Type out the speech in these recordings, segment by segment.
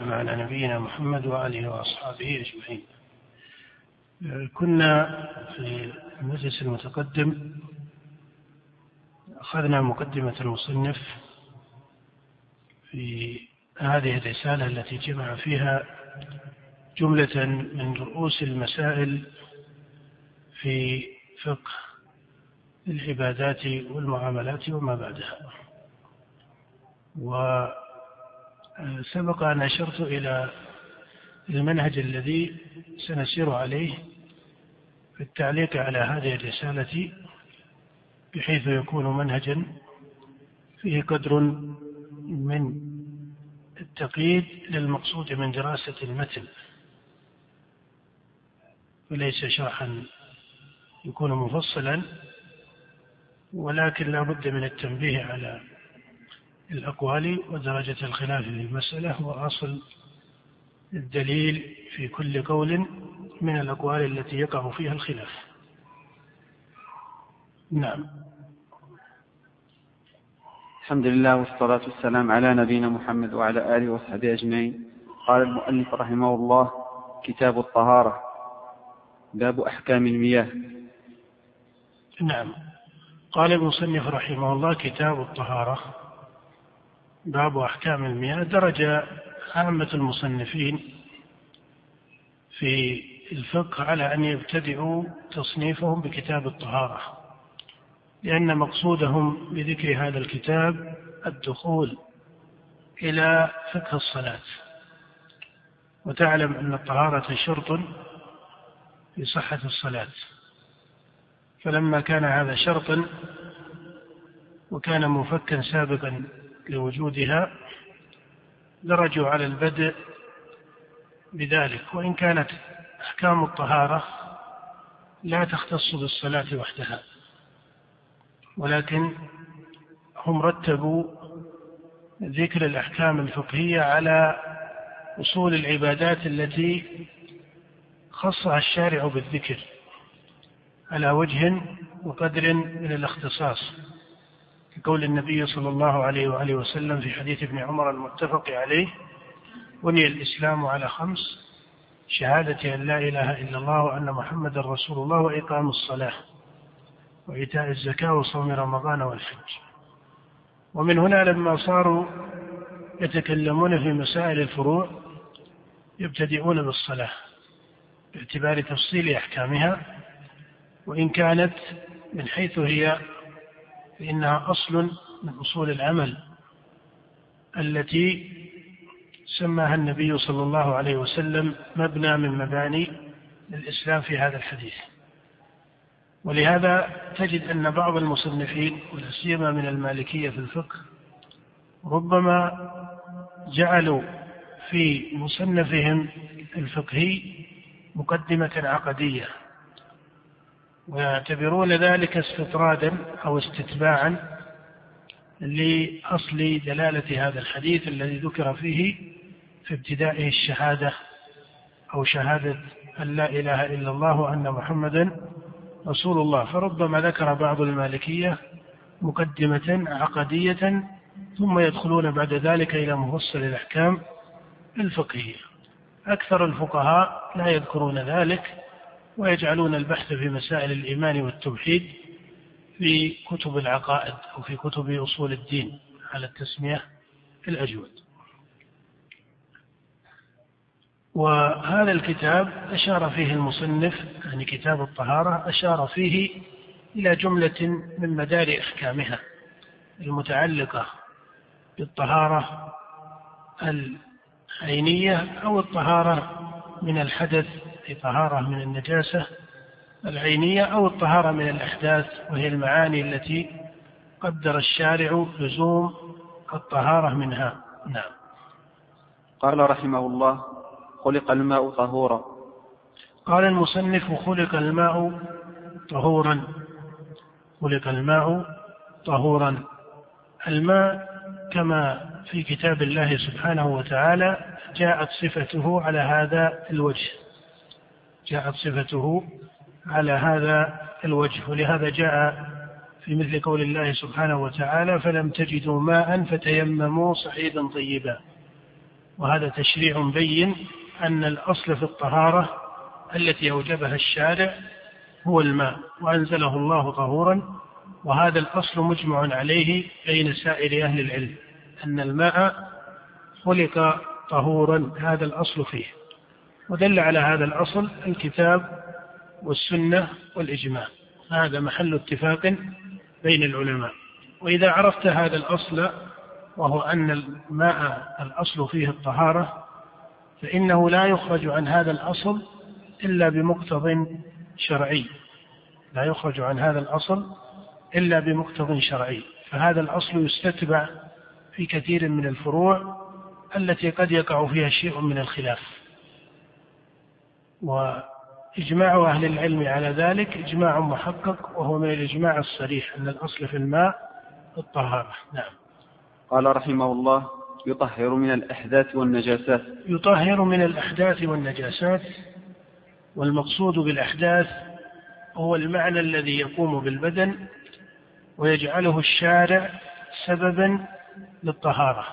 على نبينا محمد وآله وأصحابه أجمعين. كنا في المجلس المتقدم أخذنا مقدمة المصنف في هذه الرسالة التي جمع فيها جملة من رؤوس المسائل في فقه العبادات والمعاملات وما بعدها. وسبق أن أشرت إلى المنهج الذي سنسير عليه في التعليق على هذه الرسالة بحيث يكون منهجا فيه قدر من التقييد للمقصود من دراسة المتن. وليس شرحا يكون مفصلا ولكن لا بد من التنبيه على الأقوال ودرجة الخلاف في المسألة وأصل الدليل في كل قول من الأقوال التي يقع فيها الخلاف. نعم. الحمد لله والصلاة والسلام على نبينا محمد وعلى آله وصحبه أجمعين. قال المؤلف رحمه الله كتاب الطهارة باب أحكام المياه. نعم. قال المصنف رحمه الله كتاب الطهارة. باب أحكام المياه درج عامة المصنفين في الفقه على أن يبتدئوا تصنيفهم بكتاب الطهارة لأن مقصودهم بذكر هذا الكتاب الدخول إلى فقه الصلاة. وتعلم أن الطهارة شرط في صحة الصلاة. فلما كان هذا شرطا وكان مفكا سابقا لوجودها درجوا على البدء بذلك وإن كانت أحكام الطهارة لا تختص بالصلاة وحدها ولكن هم رتبوا ذكر الأحكام الفقهية على أصول العبادات التي خصها الشارع بالذكر على وجه وقدر من الاختصاص. كقول النبي صلى الله عليه وآله وسلم في حديث ابن عمر المتفق عليه بني الإسلام على خمس شهادة أن لا إله إلا الله وأن محمدا رسول الله وإقام الصلاة وإيتاء الزكاة وصوم رمضان والحج. ومن هنا لما صاروا يتكلمون في مسائل الفروع يبتدئون بالصلاة باعتبار تفصيل أحكامها وإن كانت من حيث هي فإنها أصل من أصول العمل التي سماها النبي صلى الله عليه وسلم مبنى من مباني الإسلام في هذا الحديث. ولهذا تجد أن بعض المصنفين ولا سيما من المالكية في الفقه ربما جعلوا في مصنفهم الفقهي مقدمة عقدية. ويعتبرون ذلك استطرادا أو استتباعا لأصل دلالة هذا الحديث الذي ذكر فيه في ابتدائه الشهادة أو شهادة أن لا إله إلا الله وأن محمدا رسول الله. فربما ذكر بعض المالكية مقدمة عقدية ثم يدخلون بعد ذلك إلى مفصل الأحكام الفقهية. أكثر الفقهاء لا يذكرون ذلك ويجعلون البحث في مسائل الإيمان والتوحيد في كتب العقائد أو في كتب أصول الدين على التسمية الأجود. وهذا الكتاب أشار فيه المصنف يعني كتاب الطهارة أشار فيه إلى جملة من مدار أحكامها المتعلقة بالطهارة العينية أو الطهارة من الحدث في طهارة من النجاسة العينية أو الطهارة من الأحداث وهي المعاني التي قدر الشارع لزوم الطهارة منها. نعم. قال رحمه الله خلق الماء طهورا. قال المصنف خلق الماء طهورا. خلق الماء طهورا. الماء كما في كتاب الله سبحانه وتعالى جاءت صفته على هذا الوجه. جاءت صفته على هذا الوجه ولهذا جاء في مثل قول الله سبحانه وتعالى فلم تجدوا ماء فتيمموا صعيدا طيبا. وهذا تشريع بين أن الأصل في الطهارة التي أوجبها الشارع هو الماء وأنزله الله طهورا وهذا الأصل مجمع عليه بين سائر أهل العلم أن الماء خلق طهورا هذا الأصل فيه. ودل على هذا الأصل الكتاب والسنة والإجماع. هذا محل اتفاق بين العلماء. وإذا عرفت هذا الأصل وهو أن الماء الأصل فيه الطهارة فإنه لا يخرج عن هذا الأصل إلا بمقتض شرعي. لا يخرج عن هذا الأصل إلا بمقتض شرعي. فهذا الأصل يستتبع في كثير من الفروع التي قد يقع فيها شيء من الخلاف. وإجماع أهل العلم على ذلك إجماع محقق وهو من الإجماع الصريح أن الأصل في الماء الطهارة. نعم. قال رحمه الله يطهر من الأحداث والنجاسات. يطهر من الأحداث والنجاسات والمقصود بالأحداث هو المعنى الذي يقوم بالبدن ويجعله الشارع سببا للطهارة.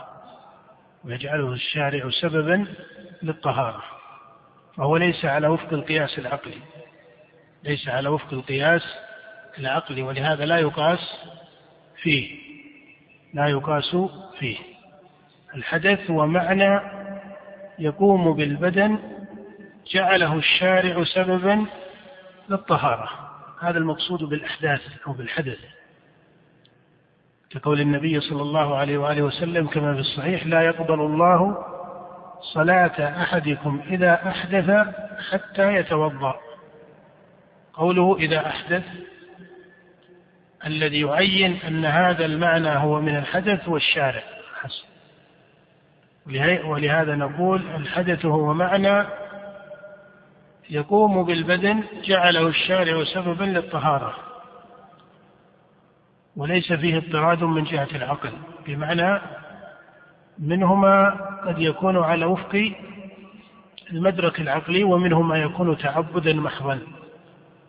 ويجعله الشارع سببا للطهارة. فهو ليس على وفق القياس العقلي. ليس على وفق القياس العقلي ولهذا لا يقاس فيه. لا يقاس فيه. الحدث هو معنى يقوم بالبدن جعله الشارع سببا للطهارة. هذا المقصود بالأحداث أو بالحدث. كقول النبي صلى الله عليه وآله وسلم كما في الصحيح لا يقبل الله صلاة أحدكم إذا أحدث حتى يتوضأ. قوله إذا أحدث الذي يعين أن هذا المعنى هو من الحدث والشارع. حسن. ولهذا نقول الحدث هو معنى يقوم بالبدن جعله الشارع سببا للطهارة. وليس فيه اضطراد من جهة العقل بمعنى منهما قد يكون على وفق المدرك العقلي ومنه ما يكون تعبدا محضا.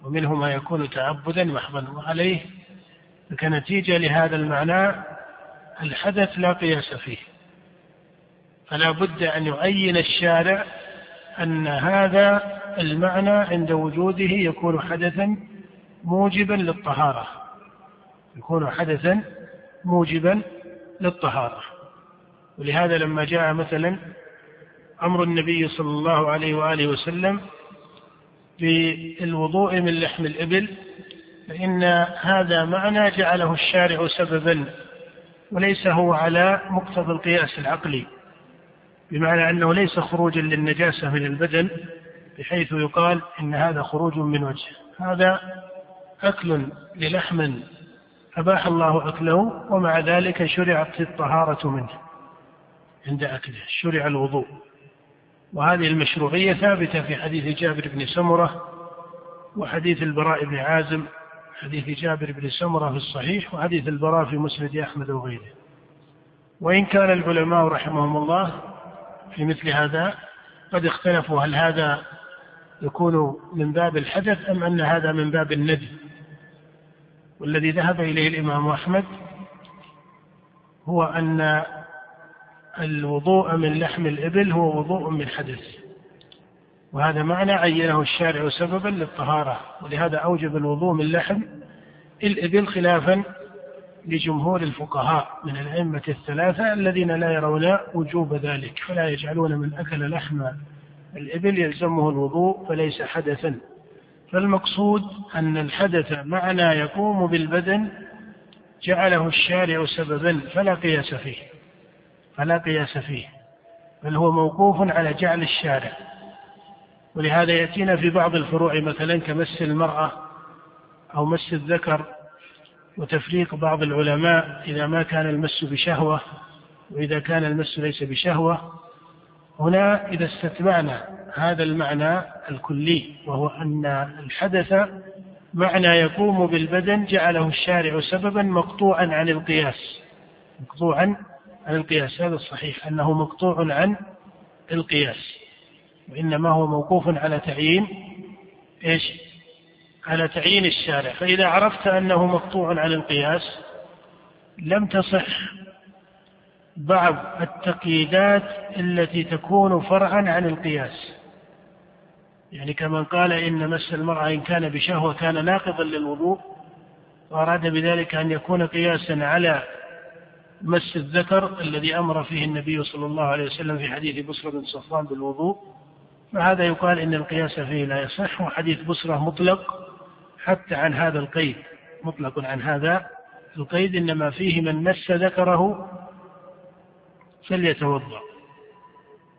ومنه ما يكون تعبدا محضا. وعليه كنتيجة لهذا المعنى الحدث لا قياس فيه. فلا بد أن يعين الشارع أن هذا المعنى عند وجوده يكون حدثا موجبا للطهارة. يكون حدثا موجبا للطهارة. ولهذا لما جاء مثلا أمر النبي صلى الله عليه وآله وسلم بالوضوء من لحم الإبل فإن هذا معنى جعله الشارع سببا وليس هو على مقتضى القياس العقلي بمعنى أنه ليس خروجا للنجاسة من البدن بحيث يقال إن هذا خروج من وجه. هذا أكل للحم أباح الله أكله ومع ذلك شرعت الطهارة منه. عند أكله شرع الوضوء. وهذه المشروعية ثابتة في حديث جابر بن سمرة وحديث البراء بن عازم حديث جابر بن سمرة في الصحيح وحديث البراء في مسند أحمد وغيره. وإن كان العلماء رحمهم الله في مثل هذا قد اختلفوا هل هذا يكون من باب الحدث أم أن هذا من باب الندي. والذي ذهب إليه الإمام أحمد هو أن الوضوء من لحم الإبل هو وضوء من حدث. وهذا معنى عينه الشارع سببا للطهارة ولهذا أوجب الوضوء من لحم الإبل خلافا لجمهور الفقهاء من الأئمة الثلاثة الذين لا يرون وجوب ذلك فلا يجعلون من أكل لحم الإبل يلزمه الوضوء فليس حدثا. فالمقصود أن الحدث معنى يقوم بالبدن جعله الشارع سببا فلا قياس فيه. فلا قياس فيه بل هو موقوف على جعل الشارع. ولهذا يأتينا في بعض الفروع مثلا كمس المرأة أو مس الذكر وتفريق بعض العلماء إذا ما كان المس بشهوة وإذا كان المس ليس بشهوة. هنا إذا استتبعنا هذا المعنى الكلي وهو أن الحدث معنى يقوم بالبدن جعله الشارع سببا مقطوعا عن القياس مقطوعا عن القياس هذا الصحيح أنه مقطوع عن القياس وإنما هو موقوف على تعيين إيش؟ على تعيين الشارع. فإذا عرفت أنه مقطوع عن القياس لم تصح بعض التقييدات التي تكون فرعا عن القياس. يعني كمن قال إن مس المرأة إن كان بشهوة كان ناقضا للوضوء وأراد بذلك أن يكون قياسا على مس الذكر الذي أمر فيه النبي صلى الله عليه وسلم في حديث بصرة بن صفوان بالوضوء. فهذا يقال إن القياس فيه لا يصح وحديث بصرة مطلق حتى عن هذا القيد مطلق عن هذا القيد. إنما فيه من مس ذكره فليتوضأ.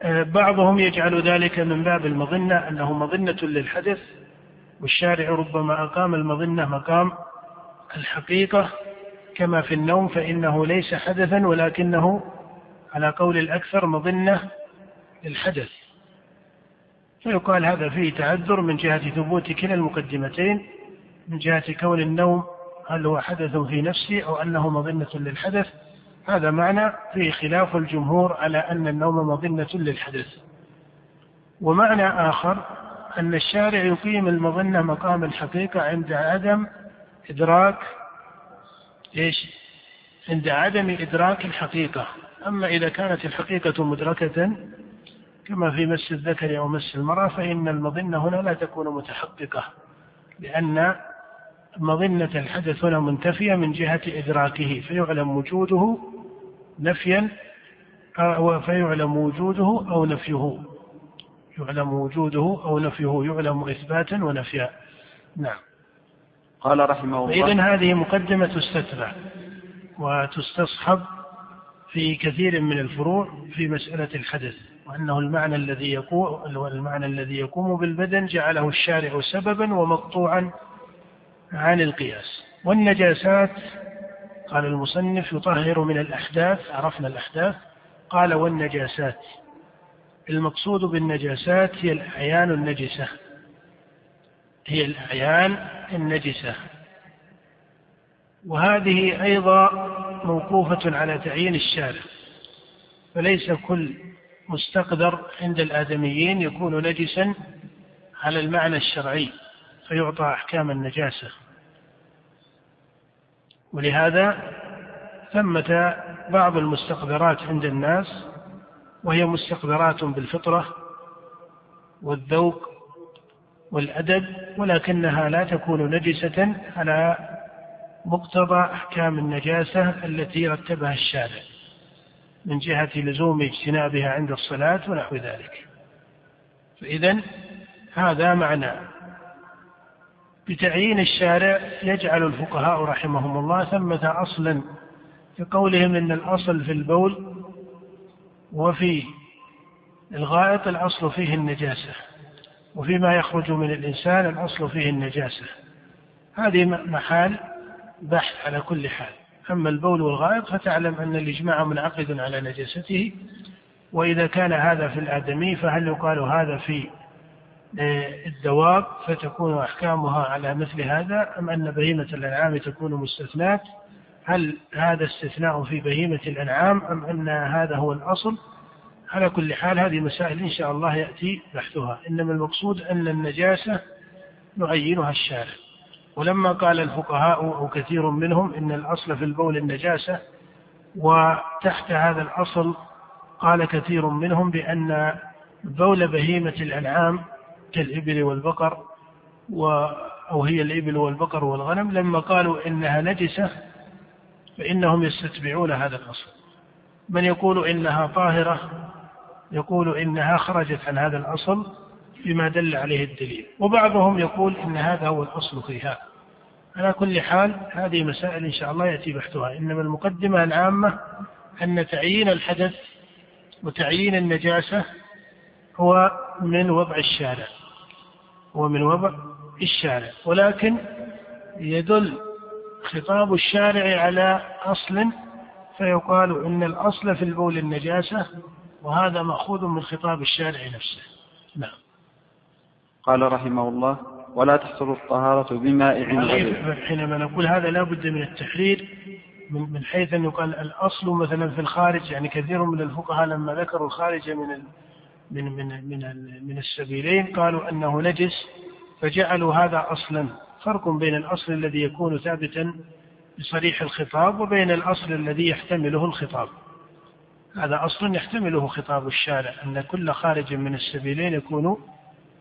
آه، بعضهم يجعل ذلك من باب المظنة أنه مظنة للحدث والشارع ربما أقام المظنة مقام الحقيقة. كما في النوم فإنه ليس حدثا ولكنه على قول الأكثر مظنة للحدث. فيقال هذا فيه تعذر من جهة ثبوت كلا المقدمتين من جهة كون النوم هل هو حدث في نفسه أو أنه مظنة للحدث. هذا معنى فيه خلاف الجمهور على أن النوم مظنة للحدث. ومعنى آخر أن الشارع يقيم المظنة مقام الحقيقة عند عدم إدراك إيش؟ عند عدم إدراك الحقيقة. أما إذا كانت الحقيقة مدركة كما في مس الذكر أو مس المرأة فإن المظنة هنا لا تكون متحققة لأن مظنة الحدث هنا منتفية من جهة إدراكه فيعلم وجوده نفيا فيعلم وجوده أو نفيه. يعلم وجوده أو نفيه يعلم إثباتا ونفيا. نعم. قال رحمه الله إذن هذه مقدمة تستتبع وتستصحب في كثير من الفروع في مسألة الحدث وأنه المعنى الذي يقوم المعنى الذي يقوم بالبدن جعله الشارع سببا ومقطوعا عن القياس. والنجاسات قال المصنف يطهر من الأحداث عرفنا الأحداث قال والنجاسات. المقصود بالنجاسات هي الأعيان النجسة. هي الأعيان النجسة. وهذه أيضا موقوفة على تعيين الشارع. فليس كل مستقدر عند الآدميين يكون نجسا على المعنى الشرعي فيعطى أحكام النجاسة. ولهذا ثمة بعض المستقدرات عند الناس وهي مستقدرات بالفطرة والذوق والأدب ولكنها لا تكون نجسة على مقتضى أحكام النجاسة التي رتبها الشارع من جهة لزوم اجتنابها عند الصلاة ونحو ذلك. فإذا هذا معنى. بتعيين الشارع يجعل الفقهاء رحمهم الله ثمة أصلا في قولهم إن الأصل في البول وفي الغائط الأصل فيه النجاسة. وفيما يخرج من الإنسان الأصل فيه النجاسة. هذه محال بحث على كل حال. أما البول والغائط فتعلم أن الإجماع منعقد على نجاسته وإذا كان هذا في الآدمي فهل يقال هذا في آه، الدواب فتكون أحكامها على مثل هذا أم أن بهيمة الأنعام تكون مستثنات هل هذا استثناء في بهيمة الأنعام أم أن هذا هو الأصل؟ على كل حال هذه مسائل إن شاء الله يأتي بحثها. إنما المقصود أن النجاسة يعينها الشارع. ولما قال الفقهاء أو كثير منهم إن الأصل في البول النجاسة وتحت هذا الأصل قال كثير منهم بأن بول بهيمة الأنعام كالإبل والبقر و أو هي الإبل والبقر والغنم. لما قالوا إنها نجسة فإنهم يستتبعون هذا الأصل. من يقول إنها طاهرة؟ يقول إنها خرجت عن هذا الأصل بما دل عليه الدليل. وبعضهم يقول إن هذا هو الأصل فيها. على كل حال هذه مسائل إن شاء الله يأتي بحثها. إنما المقدمة العامة أن تعيين الحدث وتعيين النجاسة هو من وضع الشارع. هو من وضع الشارع. ولكن يدل خطاب الشارع على أصل فيقال إن الأصل في البول النجاسة وهذا مأخوذ من خطاب الشارع نفسه. نعم. قال رحمه الله ولا تحصل الطهارة بماء غير حينما نقول هذا لا بد من التحرير من حيث أن يقال الأصل مثلا في الخارج يعني كثير من الفقهاء لما ذكروا الخارج من من من من من السبيلين قالوا أنه نجس فجعلوا هذا أصلا. فرق بين الأصل الذي يكون ثابتا بصريح الخطاب وبين الأصل الذي يحتمله الخطاب. هذا أصل يحتمله خطاب الشارع أن كل خارج من السبيلين يكون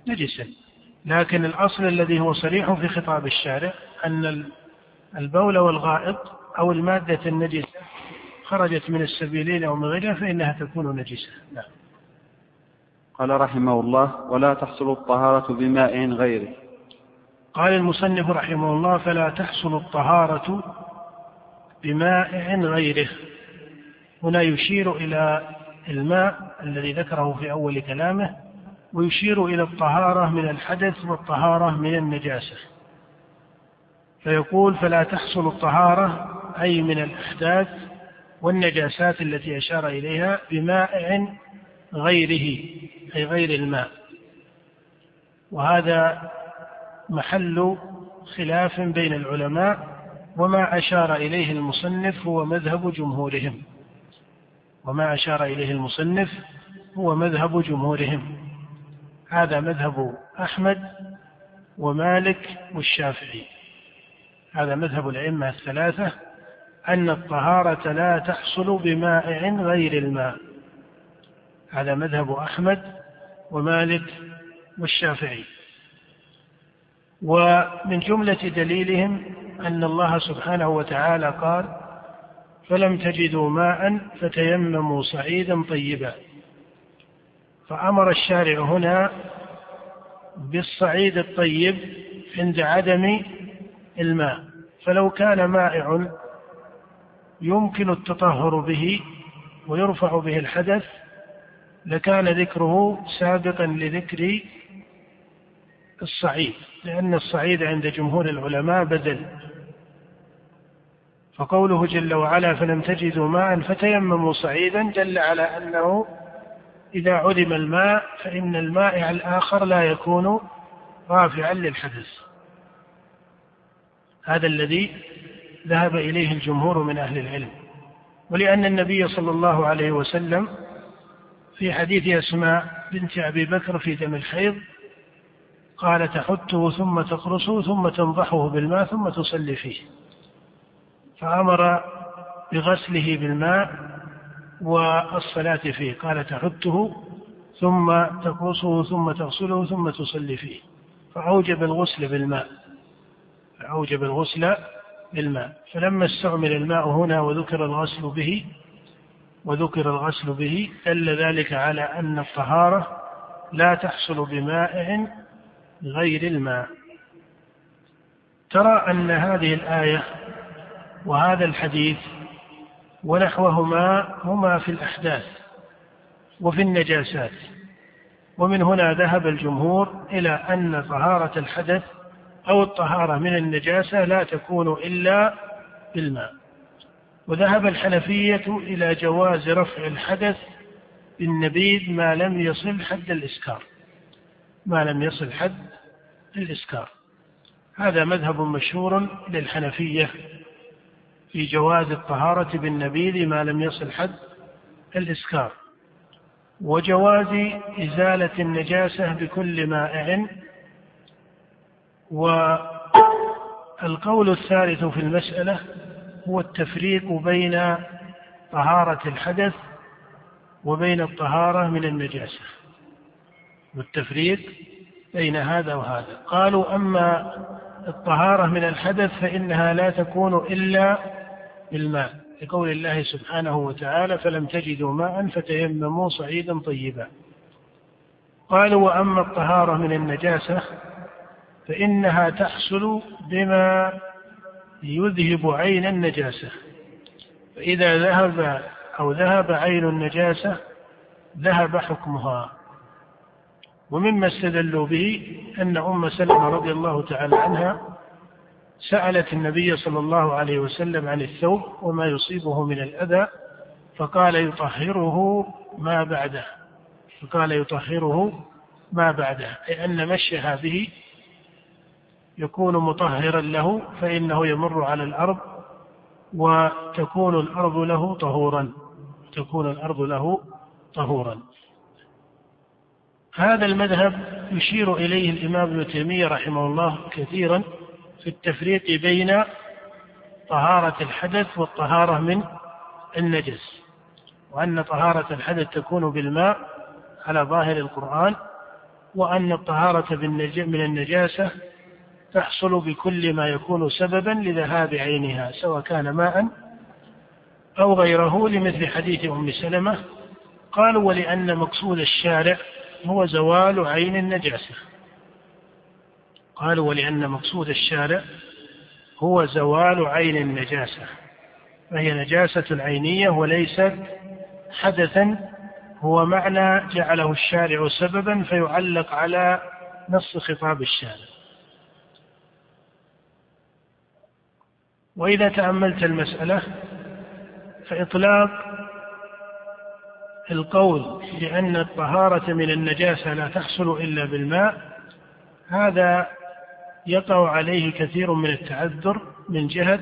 نجسا. لكن الأصل الذي هو صريح في خطاب الشارع أن البول والغائط أو المادة النجسة خرجت من السبيلين أو من غيرها فإنها تكون نجسة. نعم. قال رحمه الله ولا تحصل الطهارة بماء غيره. قال المصنف رحمه الله فلا تحصل الطهارة بماء غيره. هنا يشير إلى الماء الذي ذكره في أول كلامه ويشير إلى الطهارة من الحدث والطهارة من النجاسة. فيقول فلا تحصل الطهارة أي من الأحداث والنجاسات التي أشار إليها بماء غيره أي غير الماء. وهذا محل خلاف بين العلماء وما أشار إليه المصنف هو مذهب جمهورهم. وما أشار إليه المصنف هو مذهب جمهورهم. هذا مذهب أحمد ومالك والشافعي. هذا مذهب الأئمة الثلاثة أن الطهارة لا تحصل بماء غير الماء. هذا مذهب أحمد ومالك والشافعي. ومن جملة دليلهم أن الله سبحانه وتعالى قال فلم تجدوا ماء فتيمموا صعيدا طيبا. فأمر الشارع هنا بالصعيد الطيب عند عدم الماء. فلو كان مائع يمكن التطهر به ويرفع به الحدث لكان ذكره سابقا لذكر الصعيد لأن الصعيد عند جمهور العلماء بدل. فقوله جل وعلا فلم تجدوا ماء فتيمموا صعيدا دل على أنه إذا علم الماء فإن المائع الآخر لا يكون رافعا للحدث. هذا الذي ذهب إليه الجمهور من أهل العلم. ولأن النبي صلى الله عليه وسلم في حديث أسماء بنت أبي بكر في دم الحيض قال تحته ثم تقرصه ثم تنضحه بالماء ثم تصلي فيه. فأمر بغسله بالماء والصلاة فيه قال تحته ثم تقرصه ثم تغسله ثم تصلي فيه. فأوجب الغسل بالماء فأوجب الغسل بالماء. فلما استعمل الماء هنا وذكر الغسل به وذكر الغسل به دل ذلك على أن الطهارة لا تحصل بماء غير الماء. ترى أن هذه الآية وهذا الحديث ونحوهما هما في الأحداث وفي النجاسات. ومن هنا ذهب الجمهور إلى أن طهارة الحدث أو الطهارة من النجاسة لا تكون إلا بالماء. وذهب الحنفية إلى جواز رفع الحدث بالنبيذ ما لم يصل حد الإسكار. ما لم يصل حد الإسكار. هذا مذهب مشهور للحنفية في جواز الطهارة بالنبيذ ما لم يصل حد الإسكار. وجواز إزالة النجاسة بكل مائع والقول الثالث في المسألة هو التفريق بين طهارة الحدث وبين الطهارة من النجاسة. والتفريق بين هذا وهذا. قالوا أما الطهارة من الحدث فإنها لا تكون إلا بالماء لقول الله سبحانه وتعالى فلم تجدوا ماء فتيمموا صعيدا طيبا. قالوا وأما الطهارة من النجاسة فإنها تحصل بما يذهب عين النجاسة. فإذا ذهب أو ذهب عين النجاسة ذهب حكمها. ومما استدلوا به أن أم سلمة رضي الله تعالى عنها سألت النبي صلى الله عليه وسلم عن الثوب وما يصيبه من الأذى فقال يطهره ما بعده. فقال يطهره ما بعده أي أن مشيها به يكون مطهرا له فإنه يمر على الأرض وتكون الأرض له طهورا تكون الأرض له طهورا. هذا المذهب يشير إليه الإمام ابن تيمية رحمه الله كثيرا. في التفريق بين طهارة الحدث والطهارة من النجس وأن طهارة الحدث تكون بالماء على ظاهر القرآن وأن الطهارة من النجاسة تحصل بكل ما يكون سببا لذهاب عينها سواء كان ماء أو غيره. لمثل حديث أم سلمة قالوا ولأن مقصود الشارع هو زوال عين النجاسة. قالوا ولأن مقصود الشارع هو زوال عين النجاسة فهي نجاسة عينية وليست حدثا هو معنى جعله الشارع سببا فيعلق على نص خطاب الشارع. وإذا تأملت المسألة فإطلاق القول بأن الطهارة من النجاسة لا تحصل إلا بالماء هذا يقع عليه كثير من التعذر من جهة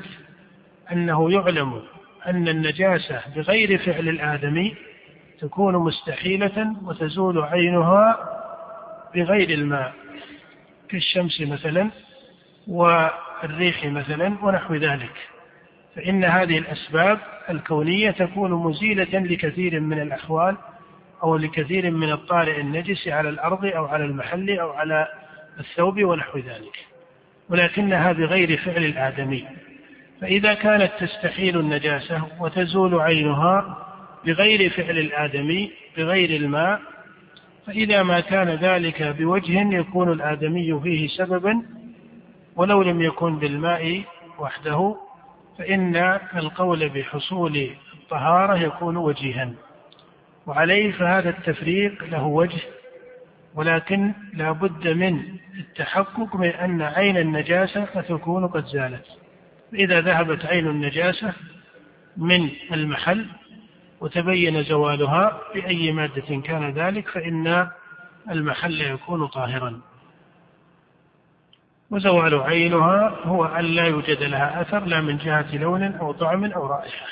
أنه يعلم أن النجاسة بغير فعل الآدمي تكون مستحيلة وتزول عينها بغير الماء كالشمس مثلا والريح مثلا ونحو ذلك. فإن هذه الأسباب الكونية تكون مزيلة لكثير من الأحوال أو لكثير من الطارئ النجس على الأرض أو على المحل أو على الثوب ونحو ذلك. ولكنها بغير فعل الآدمي. فإذا كانت تستحيل النجاسة وتزول عينها بغير فعل الآدمي بغير الماء فإذا ما كان ذلك بوجه يكون الآدمي فيه سببا ولو لم يكن بالماء وحده فإن القول بحصول الطهارة يكون وجيها. وعليه فهذا التفريق له وجه ولكن لا بد من التحقق من أن عين النجاسة ستكون قد زالت. إذا ذهبت عين النجاسة من المحل وتبين زوالها بأي مادة كان ذلك فإن المحل يكون طاهرا. وزوال عينها هو أن لا يوجد لها أثر لا من جهة لون أو طعم أو رائحة.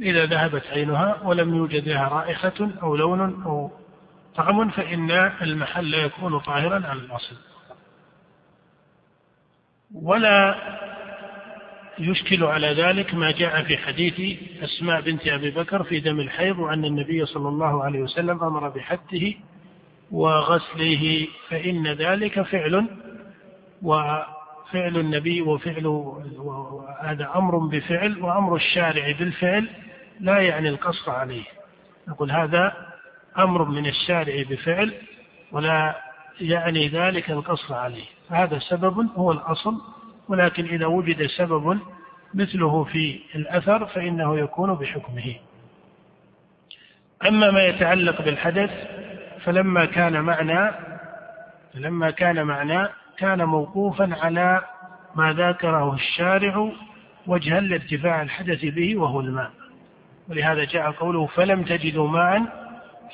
إذا ذهبت عينها ولم يوجد لها رائحة أو لون أو طعم فإن المحل يكون طاهرا على الأصل. ولا يشكل على ذلك ما جاء في حديث أسماء بنت أبي بكر في دم الحيض وأن النبي صلى الله عليه وسلم أمر بحده وغسله فإن ذلك فعل وفعل النبي وفعل هذا أمر بفعل وأمر الشارع بالفعل لا يعني القصر عليه. نقول هذا أمر من الشارع بفعل ولا يعني ذلك القصر عليه. هذا سبب هو الأصل ولكن إذا وجد سبب مثله في الأثر فإنه يكون بحكمه. أما ما يتعلق بالحدث فلما كان معنى فلما كان معنى كان موقوفا على ما ذكره الشارع وجها لارتفاع الحدث به وهو الماء. ولهذا جاء قوله فلم تجدوا ماء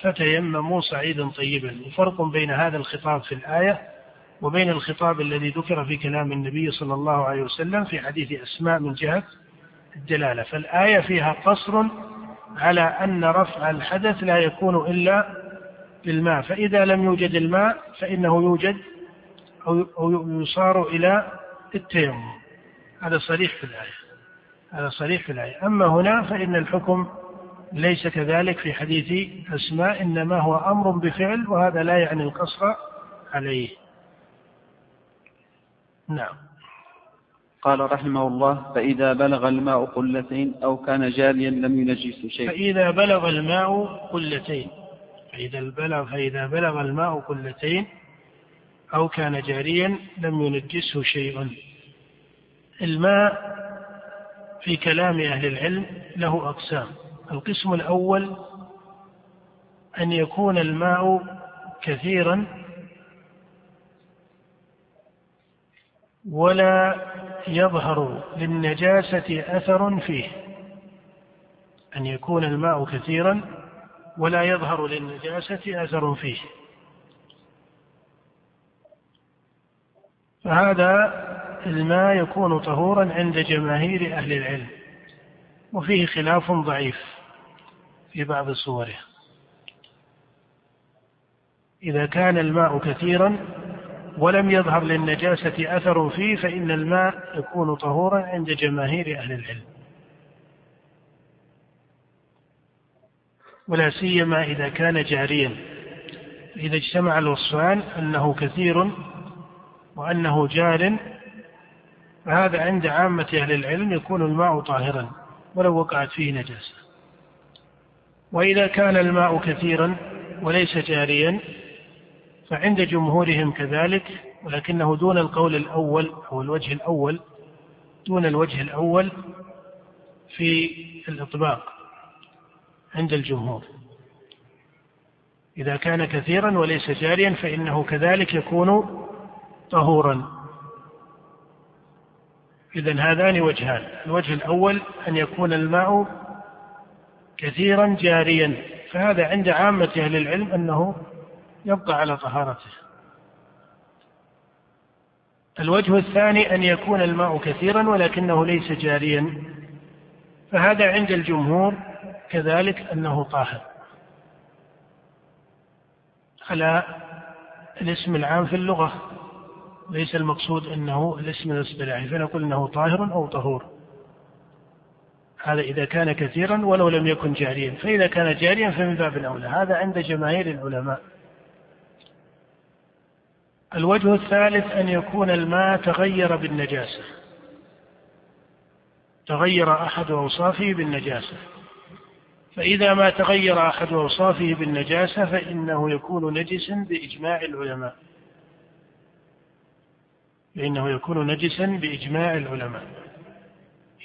فتيمموا صعيدا طيبا. وفرق بين هذا الخطاب في الآية وبين الخطاب الذي ذكر في كلام النبي صلى الله عليه وسلم في حديث أسماء من جهة الدلالة. فالآية فيها قصر على أن رفع الحدث لا يكون إلا بالماء. فإذا لم يوجد الماء فإنه يوجد أو يصار إلى التيمم. هذا صريح في الآية. هذا صريح في الآية. أما هنا فإن الحكم ليس كذلك في حديث أسماء إنما هو أمر بفعل وهذا لا يعني القصر عليه. نعم. قال رحمه الله فإذا بلغ الماء قلتين أو كان جاريا لم ينجس شيء. فإذا بلغ الماء قلتين. فإذا بلغ فإذا بلغ الماء قلتين أو كان جاريا لم ينجسه شيء. الماء في كلام أهل العلم له أقسام. القسم الأول أن يكون الماء كثيرا ولا يظهر للنجاسة أثر فيه. أن يكون الماء كثيرا ولا يظهر للنجاسة أثر فيه. فهذا الماء يكون طهورا عند جماهير أهل العلم وفيه خلاف ضعيف. في بعض صوره. إذا كان الماء كثيرا ولم يظهر للنجاسة أثر فيه فإن الماء يكون طهورا عند جماهير أهل العلم. ولا سيما إذا كان جاريا. إذا اجتمع الوصفان أنه كثير وأنه جار فهذا عند عامة أهل العلم يكون الماء طاهرا ولو وقعت فيه نجاسة. وإذا كان الماء كثيرا وليس جاريا فعند جمهورهم كذلك ولكنه دون القول الأول أو الوجه الأول دون الوجه الأول في الإطباق عند الجمهور. إذا كان كثيرا وليس جاريا فإنه كذلك يكون طهورا. إذا هذان وجهان. الوجه الأول أن يكون الماء كثيرا جاريا. فهذا عند عامة أهل العلم أنه يبقى على طهارته. الوجه الثاني أن يكون الماء كثيرا ولكنه ليس جاريا. فهذا عند الجمهور كذلك أنه طاهر. على الاسم العام في اللغة ليس المقصود أنه الاسم الاصطلاحي فنقول أنه طاهر أو طهور. هذا إذا كان كثيرا ولو لم يكن جاريا. فإذا كان جاريا فمن باب الأولى. هذا عند جماهير العلماء. الوجه الثالث أن يكون الماء تغير بالنجاسة. تغير أحد أوصافه بالنجاسة. فإذا ما تغير أحد أوصافه بالنجاسة فإنه يكون نجسا بإجماع العلماء. فإنه يكون نجسا بإجماع العلماء.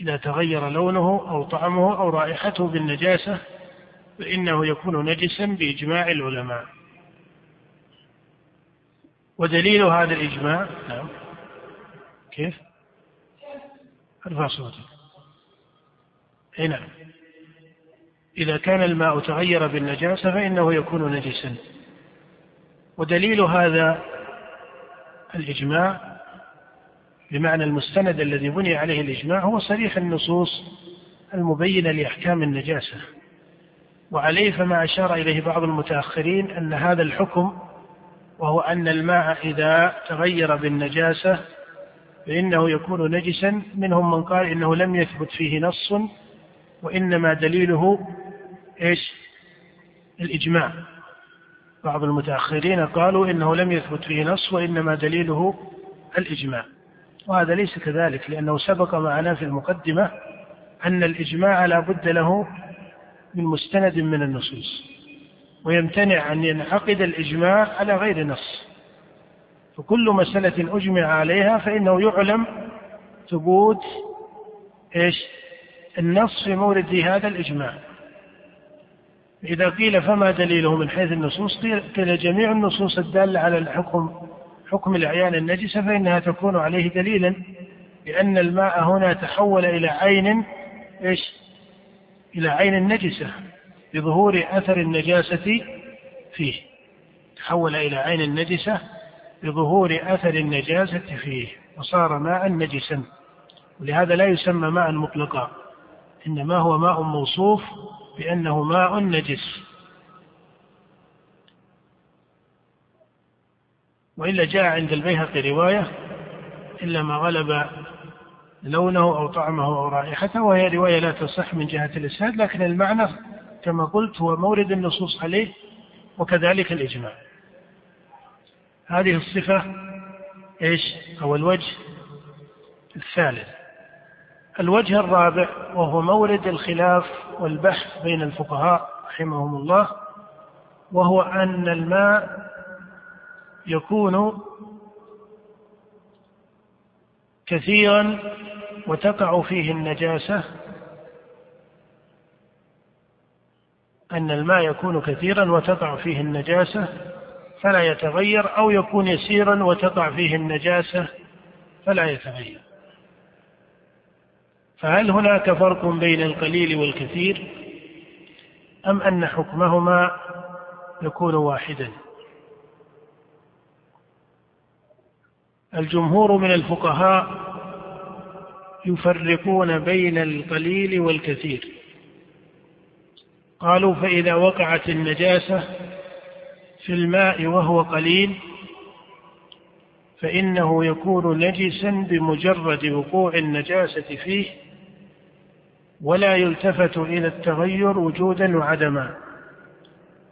إذا تغير لونه أو طعمه أو رائحته بالنجاسة فإنه يكون نجسا بإجماع العلماء. ودليل هذا الإجماع نعم. كيف؟ أرفع صوتك. أي نعم. إذا كان الماء تغير بالنجاسة فإنه يكون نجسا. ودليل هذا الإجماع بمعنى المستند الذي بني عليه الإجماع هو صريح النصوص المبينة لأحكام النجاسة. وعليه فما أشار إليه بعض المتأخرين أن هذا الحكم وهو أن الماء إذا تغير بالنجاسة فإنه يكون نجسا. منهم من قال إنه لم يثبت فيه نص وإنما دليله إيش؟ الإجماع. بعض المتأخرين قالوا إنه لم يثبت فيه نص وإنما دليله الإجماع. وهذا ليس كذلك لأنه سبق معنا في المقدمة أن الإجماع لا بد له من مستند من النصوص ويمتنع أن ينعقد الإجماع على غير نص. فكل مسألة أجمع عليها فإنه يعلم ثبوت إيش؟ النص في مورد هذا الإجماع. إذا قيل فما دليله من حيث النصوص؟ قيل جميع النصوص الدالة على الحكم حكم الأعيان النجسة فإنها تكون عليه دليلا لأن الماء هنا تحول إلى عين إيش؟ إلى عين النجسة بظهور أثر النجاسة فيه. تحول إلى عين النجسة بظهور أثر النجاسة فيه وصار ماء نجسا. ولهذا لا يسمى ماء مطلقا إنما هو ماء موصوف بأنه ماء نجس. وإلا جاء عند البيهقي رواية إلا ما غلب لونه أو طعمه أو رائحته وهي رواية لا تصح من جهة الإسناد لكن المعنى كما قلت هو مورد النصوص عليه وكذلك الإجماع. هذه الصفة إيش؟ أو الوجه الثالث. الوجه الرابع وهو مورد الخلاف والبحث بين الفقهاء رحمهم الله وهو أن الماء يكون كثيرا وتقع فيه النجاسة أن الماء يكون كثيرا وتقع فيه النجاسة فلا يتغير أو يكون يسيرا وتقع فيه النجاسة فلا يتغير. فهل هناك فرق بين القليل والكثير أم أن حكمهما يكون واحدا؟ الجمهور من الفقهاء يفرقون بين القليل والكثير. قالوا فإذا وقعت النجاسة في الماء وهو قليل فإنه يكون نجسا بمجرد وقوع النجاسة فيه ولا يلتفت إلى التغير وجودا وعدما.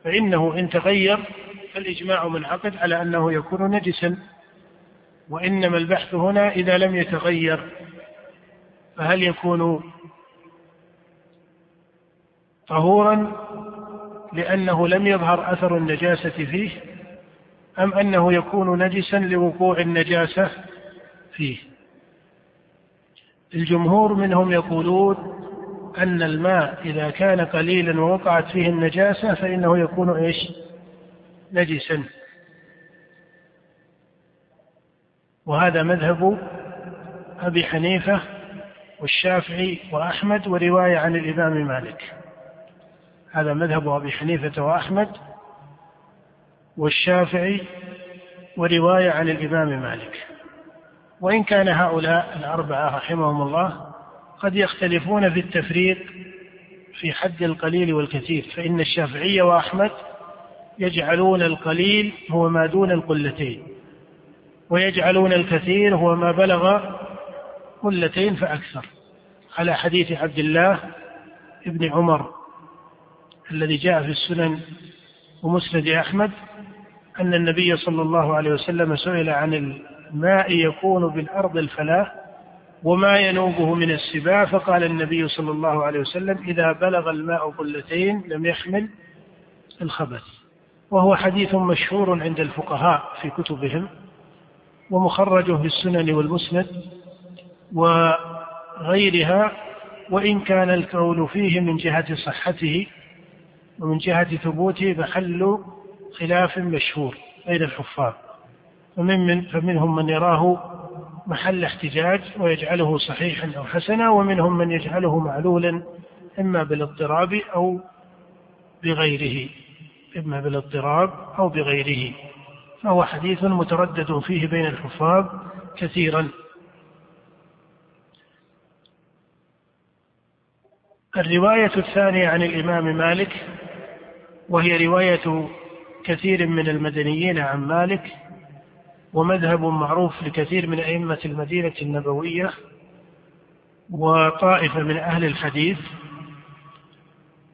فإنه إن تغير فالإجماع منعقد على أنه يكون نجسا. وإنما البحث هنا إذا لم يتغير فهل يكون طهورا لأنه لم يظهر أثر النجاسة فيه أم أنه يكون نجسا لوقوع النجاسة فيه؟ الجمهور منهم يقولون أن الماء إذا كان قليلا ووقعت فيه النجاسة فإنه يكون إيش؟ نجسا. وهذا مذهب أبي حنيفة والشافعي وأحمد ورواية عن الإمام مالك. هذا مذهب أبي حنيفة وأحمد والشافعي ورواية عن الإمام مالك. وإن كان هؤلاء الأربعة رحمهم الله قد يختلفون في التفريق في حد القليل والكثير فإن الشافعية وأحمد يجعلون القليل هو ما دون القلتين. ويجعلون الكثير هو ما بلغ قلتين فأكثر. على حديث عبد الله بن عمر الذي جاء في السنن ومسند أحمد أن النبي صلى الله عليه وسلم سئل عن الماء يكون بالأرض الفلاة وما ينوبه من السباع فقال النبي صلى الله عليه وسلم إذا بلغ الماء قلتين لم يحمل الخبث. وهو حديث مشهور عند الفقهاء في كتبهم. ومخرجه في السنن والمسند وغيرها وإن كان القول فيه من جهة صحته ومن جهة ثبوته محل خلاف مشهور بين الحفاظ. فمن من فمنهم من يراه محل احتجاج ويجعله صحيحا أو حسنا ومنهم من يجعله معلولا إما بالاضطراب أو بغيره إما بالاضطراب أو بغيره. فهو حديث متردد فيه بين الحفاظ كثيرا. الرواية الثانية عن الإمام مالك وهي رواية كثير من المدنيين عن مالك ومذهب معروف لكثير من أئمة المدينة النبوية وطائفة من أهل الحديث.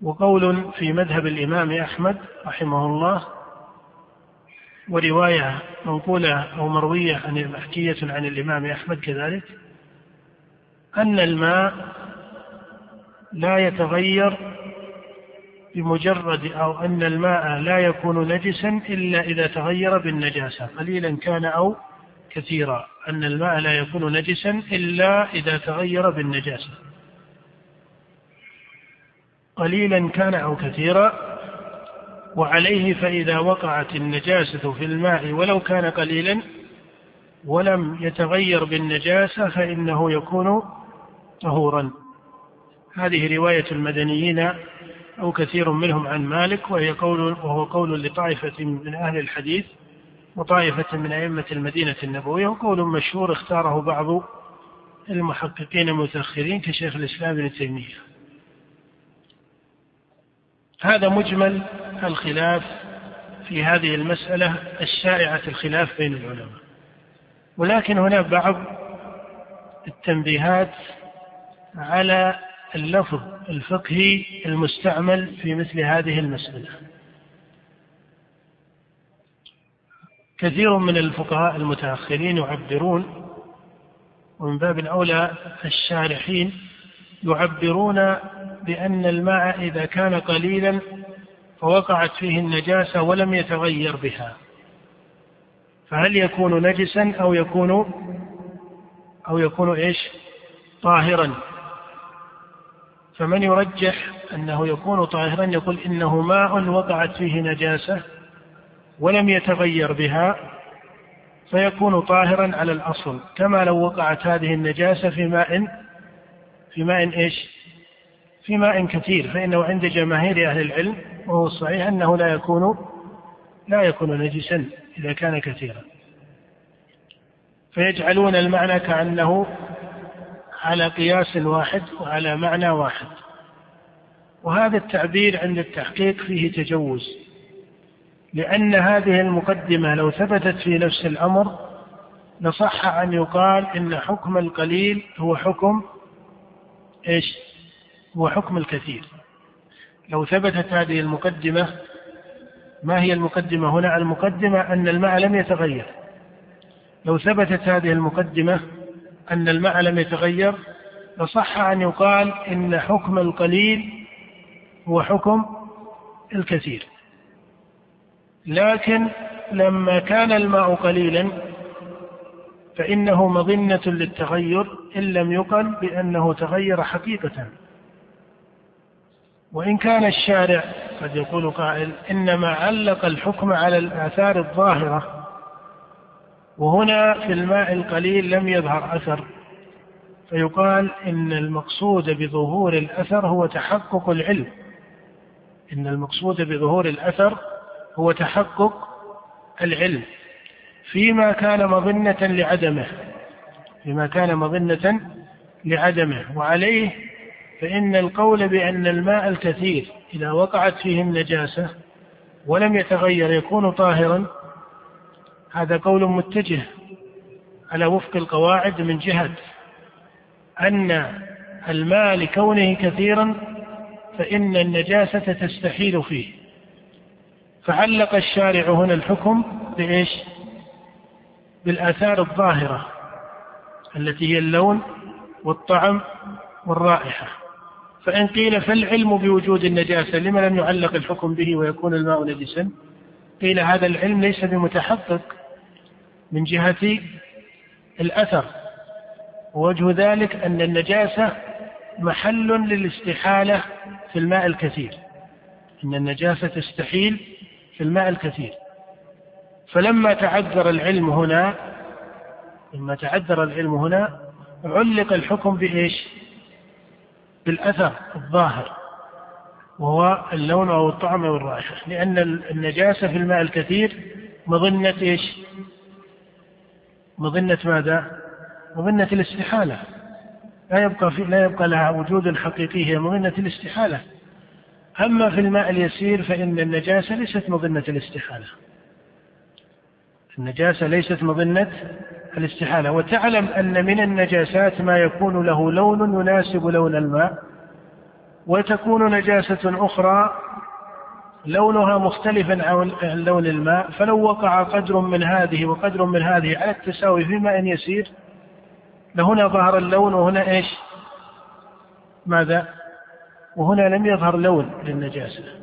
وقول في مذهب الإمام أحمد رحمه الله ورواية منقولة أو مروية عن محكية عن الإمام أحمد كذلك أن الماء لا يتغير بمجرد أو أن الماء لا يكون نجسا إلا إذا تغير بالنجاسة قليلا كان أو كثيرا أن الماء لا يكون نجسا إلا إذا تغير بالنجاسة قليلا كان أو كثيرا وعليه فإذا وقعت النجاسة في الماء ولو كان قليلا ولم يتغير بالنجاسة فإنه يكون طهورا. هذه رواية المدنيين أو كثير منهم عن مالك وهي قول وهو قول لطائفة من أهل الحديث وطائفة من أئمة المدينة النبوية وقول مشهور اختاره بعض المحققين المتأخرين كشيخ الإسلام ابن تيمية. هذا مجمل الخلاف في هذه المسألة الشائعة الخلاف بين العلماء. ولكن هنا بعض التنبيهات على اللفظ الفقهي المستعمل في مثل هذه المسألة. كثير من الفقهاء المتأخرين يعبرون ومن باب الأولى الشارحين يعبرون بأن الماء إذا كان قليلا فوقعت فيه النجاسة ولم يتغير بها. فهل يكون نجسا أو يكون أو يكون إيش؟ طاهرا. فمن يرجح أنه يكون طاهرا يقول إنه ماء وقعت فيه نجاسة ولم يتغير بها فيكون طاهرا على الأصل كما لو وقعت هذه النجاسة في ماء في ماء إيش؟ في ماء كثير فإنه عند جماهير أهل العلم وهو الصحيح أنه لا يكون لا يكون نجسا إذا كان كثيرا. فيجعلون المعنى كأنه على قياس واحد وعلى معنى واحد. وهذا التعبير عند التحقيق فيه تجوز لأن هذه المقدمة لو ثبتت في نفس الأمر لصح أن يقال إن حكم القليل هو حكم إيش؟ هو حكم الكثير. لو ثبتت هذه المقدمة ما هي المقدمة هنا؟ المقدمة أن الماء لم يتغير. لو ثبتت هذه المقدمة أن الماء لم يتغير لصح أن يقال إن حكم القليل هو حكم الكثير. لكن لما كان الماء قليلا فإنه مظنة للتغير إن لم يقل بأنه تغير حقيقة. وإن كان الشارع قد يقول قائل إنما علق الحكم على الآثار الظاهرة وهنا في الماء القليل لم يظهر أثر فيقال إن المقصود بظهور الأثر هو تحقق العلم. إن المقصود بظهور الأثر هو تحقق العلم. فيما كان مظنة لعدمه فيما كان مظنة لعدمه وعليه فإن القول بأن الماء الكثير إذا وقعت فيه النجاسة ولم يتغير يكون طاهرا هذا قول متجه على وفق القواعد من جهة أن الماء لكونه كثيرا فإن النجاسة تستحيل فيه فعلق الشارع هنا الحكم بإيش؟ بالآثار الظاهرة التي هي اللون والطعم والرائحة. فإن قيل فالعلم بوجود النجاسة لما لم يعلق الحكم به ويكون الماء نجسا؟ قيل هذا العلم ليس بمتحقق من جهة الأثر. ووجه ذلك أن النجاسة محل للاستحالة في الماء الكثير. أن النجاسة تستحيل في الماء الكثير. فلما تعذر العلم هنا لما تعذر العلم هنا علق الحكم بإيش؟ بالأثر الظاهر وهو اللون أو الطعم أو الرائحة لأن النجاسة في الماء الكثير مظنة إيش؟ مظنة ماذا؟ مظنة الاستحالة لا يبقى في لا يبقى لها وجود حقيقي هي مظنة الاستحالة أما في الماء اليسير فإن النجاسة ليست مظنة الاستحالة النجاسة ليست مظنة الاستحالة وتعلم أن من النجاسات ما يكون له لون يناسب لون الماء وتكون نجاسة أخرى لونها مختلفا عن لون الماء فلو وقع قدر من هذه وقدر من هذه على التساوي في ماء يسير لهنا ظهر اللون وهنا إيش؟ ماذا؟ وهنا لم يظهر لون للنجاسة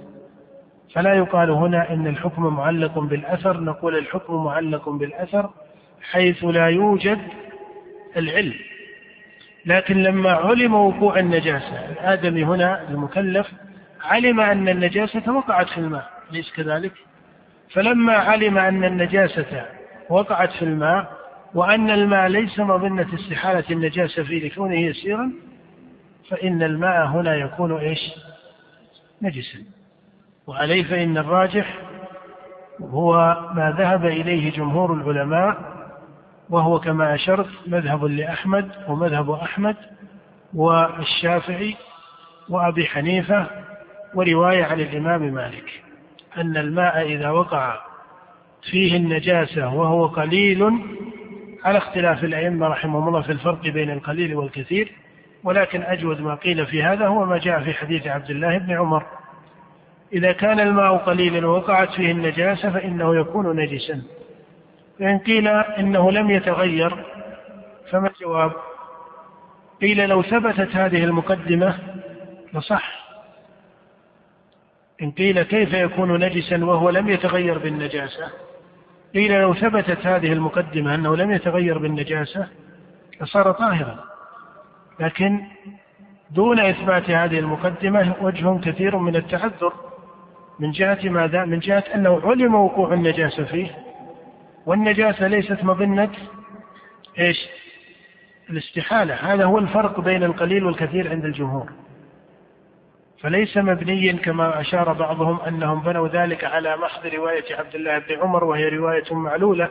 فلا يقال هنا إن الحكم معلق بالأثر نقول الحكم معلق بالأثر حيث لا يوجد العلم. لكن لما علم وقوع النجاسة الآدمي هنا المكلف علم أن النجاسة وقعت في الماء ليس كذلك؟ فلما علم أن النجاسة وقعت في الماء وأن الماء ليس مظنة استحالة النجاسة فيه لكونه يسيرا فإن الماء هنا يكون إيش؟ نجسا. وعليه فإن الراجح هو ما ذهب إليه جمهور العلماء وهو كما أشرت مذهب لأحمد ومذهب أحمد والشافعي وأبي حنيفة ورواية عن الإمام مالك أن الماء إذا وقع فيه النجاسة وهو قليل على اختلاف الأئمة رحمهم الله في الفرق بين القليل والكثير ولكن أجود ما قيل في هذا هو ما جاء في حديث عبد الله بن عمر. إذا كان الماء قليلا ووقعت فيه النجاسة فإنه يكون نجسا. فإن قيل إنه لم يتغير فما الجواب؟ قيل لو ثبتت هذه المقدمة لصح. إن قيل كيف يكون نجسا وهو لم يتغير بالنجاسة؟ قيل لو ثبتت هذه المقدمة أنه لم يتغير بالنجاسة لصار طاهرا. لكن دون إثبات هذه المقدمة وجه كثير من التعذر. من جهة ماذا؟ من جهة أنه علم وقوع النجاسة فيه والنجاسة ليست مظنة إيش؟ الاستحالة هذا هو الفرق بين القليل والكثير عند الجمهور فليس مبنيا كما أشار بعضهم أنهم بنوا ذلك على محض رواية عبد الله بن عمر وهي رواية معلولة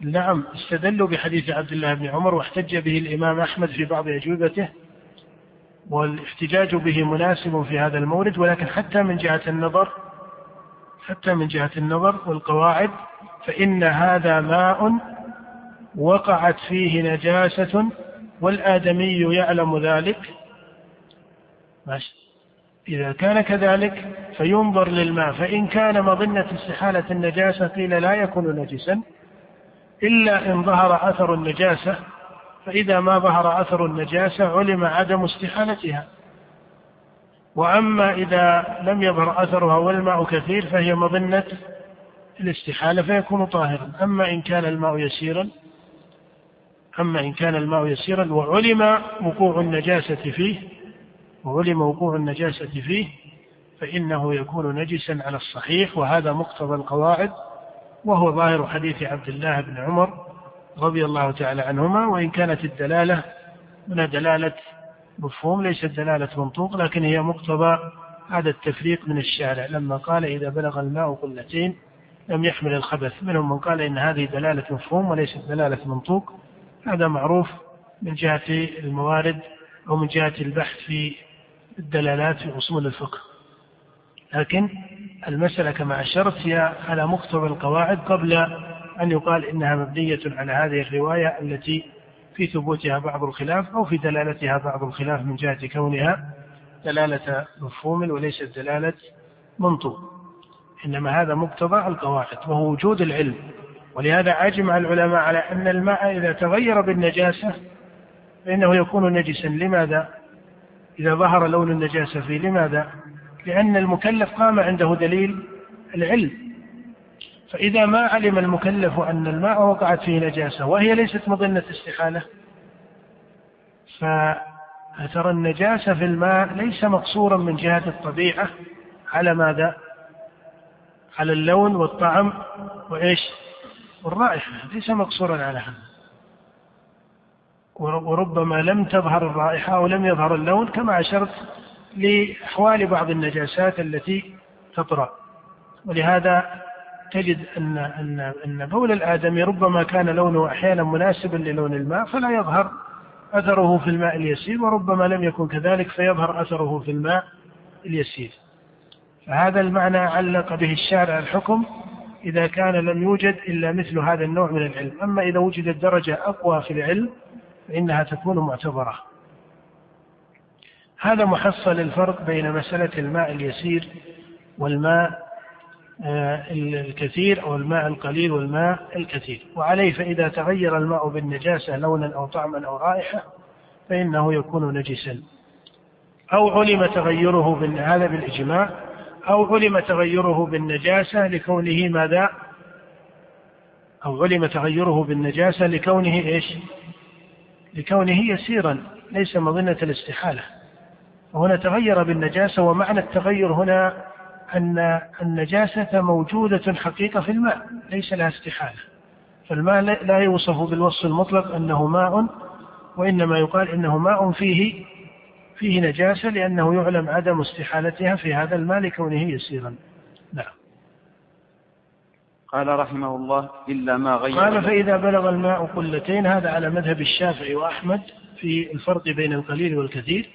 نعم استدلوا بحديث عبد الله بن عمر واحتج به الإمام أحمد في بعض أجوبته والاحتجاج به مناسب في هذا المورد ولكن حتى من جهة النظر حتى من جهة النظر والقواعد فإن هذا ماء وقعت فيه نجاسة والآدمي يعلم ذلك. ماشي. إذا كان كذلك فينظر للماء. فإن كان مظنة استحالة النجاسة قيل لا يكون نجسا إلا إن ظهر أثر النجاسة فإذا ما ظهر أثر النجاسة علم عدم استحالتها. وأما إذا لم يظهر أثرها والماء كثير فهي مظنة الاستحالة فيكون طاهرا. أما إن كان الماء يسيرا أما إن كان الماء يسيرا وعلم وقوع النجاسة فيه وعلم وقوع النجاسة فيه فإنه يكون نجسا على الصحيح. وهذا مقتضى القواعد وهو ظاهر حديث عبد الله بن عمر رضي الله تعالى عنهما وإن كانت الدلالة من دلالة مفهوم ليست دلالة منطوق لكن هي مقتضى هذا التفريق من الشارع. لما قال إذا بلغ الماء قلتين لم يحمل الخبث. منهم من قال إن هذه دلالة مفهوم وليست دلالة منطوق. هذا معروف من جهة الموارد أو من جهة البحث في الدلالات في أصول الفقه. لكن المسألة كما أشرت هي على مقتضى القواعد قبل أن يقال إنها مبنية على هذه الرواية التي في ثبوتها بعض الخلاف أو في دلالتها بعض الخلاف من جهة كونها دلالة مفهوم وليست دلالة منطوق إنما هذا مقتضى القواعد وهو وجود العلم ولهذا أجمع العلماء على أن الماء إذا تغير بالنجاسة فإنه يكون نجسا لماذا؟ إذا ظهر لون النجاسة فيه لماذا؟ لأن المكلف قام عنده دليل العلم فإذا ما علم المكلف أن الماء وقعت فيه نجاسة وهي ليست مظنة استحالة فأثر النجاسة في الماء ليس مقصورا من جهة الطبيعة على ماذا؟ على اللون والطعم وإيش؟ والرائحة ليس مقصورا على هذا وربما لم تظهر الرائحة أو لم يظهر اللون كما أشرت لأحوال بعض النجاسات التي تطرأ ولهذا تجد أن أن أن بول الآدمي ربما كان لونه أحيانا مناسبا للون الماء فلا يظهر أثره في الماء اليسير وربما لم يكن كذلك فيظهر أثره في الماء اليسير. فهذا المعنى علق به الشارع الحكم إذا كان لم يوجد إلا مثل هذا النوع من العلم. أما إذا وجدت درجة أقوى في العلم فإنها تكون معتبرة. هذا محصل الفرق بين مسألة الماء اليسير والماء الكثير أو الماء القليل والماء الكثير وعليه فإذا تغير الماء بالنجاسة لونا أو طعما أو رائحة فإنه يكون نجسا أو علم تغيره هذا بالإجماع أو علم تغيره بالنجاسة لكونه ماذا؟ أو علم تغيره بالنجاسة لكونه إيش؟ لكونه يسيرا ليس مظنة الاستحالة وهنا تغير بالنجاسة ومعنى التغير هنا أن النجاسة موجودة حقيقة في الماء ليس لها استحالة. فالماء لا يوصف بالوصف المطلق أنه ماء وإنما يقال إنه ماء فيه فيه نجاسة لأنه يعلم عدم استحالتها في هذا الماء لكونه يسيرا. نعم. قال رحمه الله إلا ما غير قال فإذا بلغ الماء قلتين هذا على مذهب الشافعي وأحمد في الفرق بين القليل والكثير.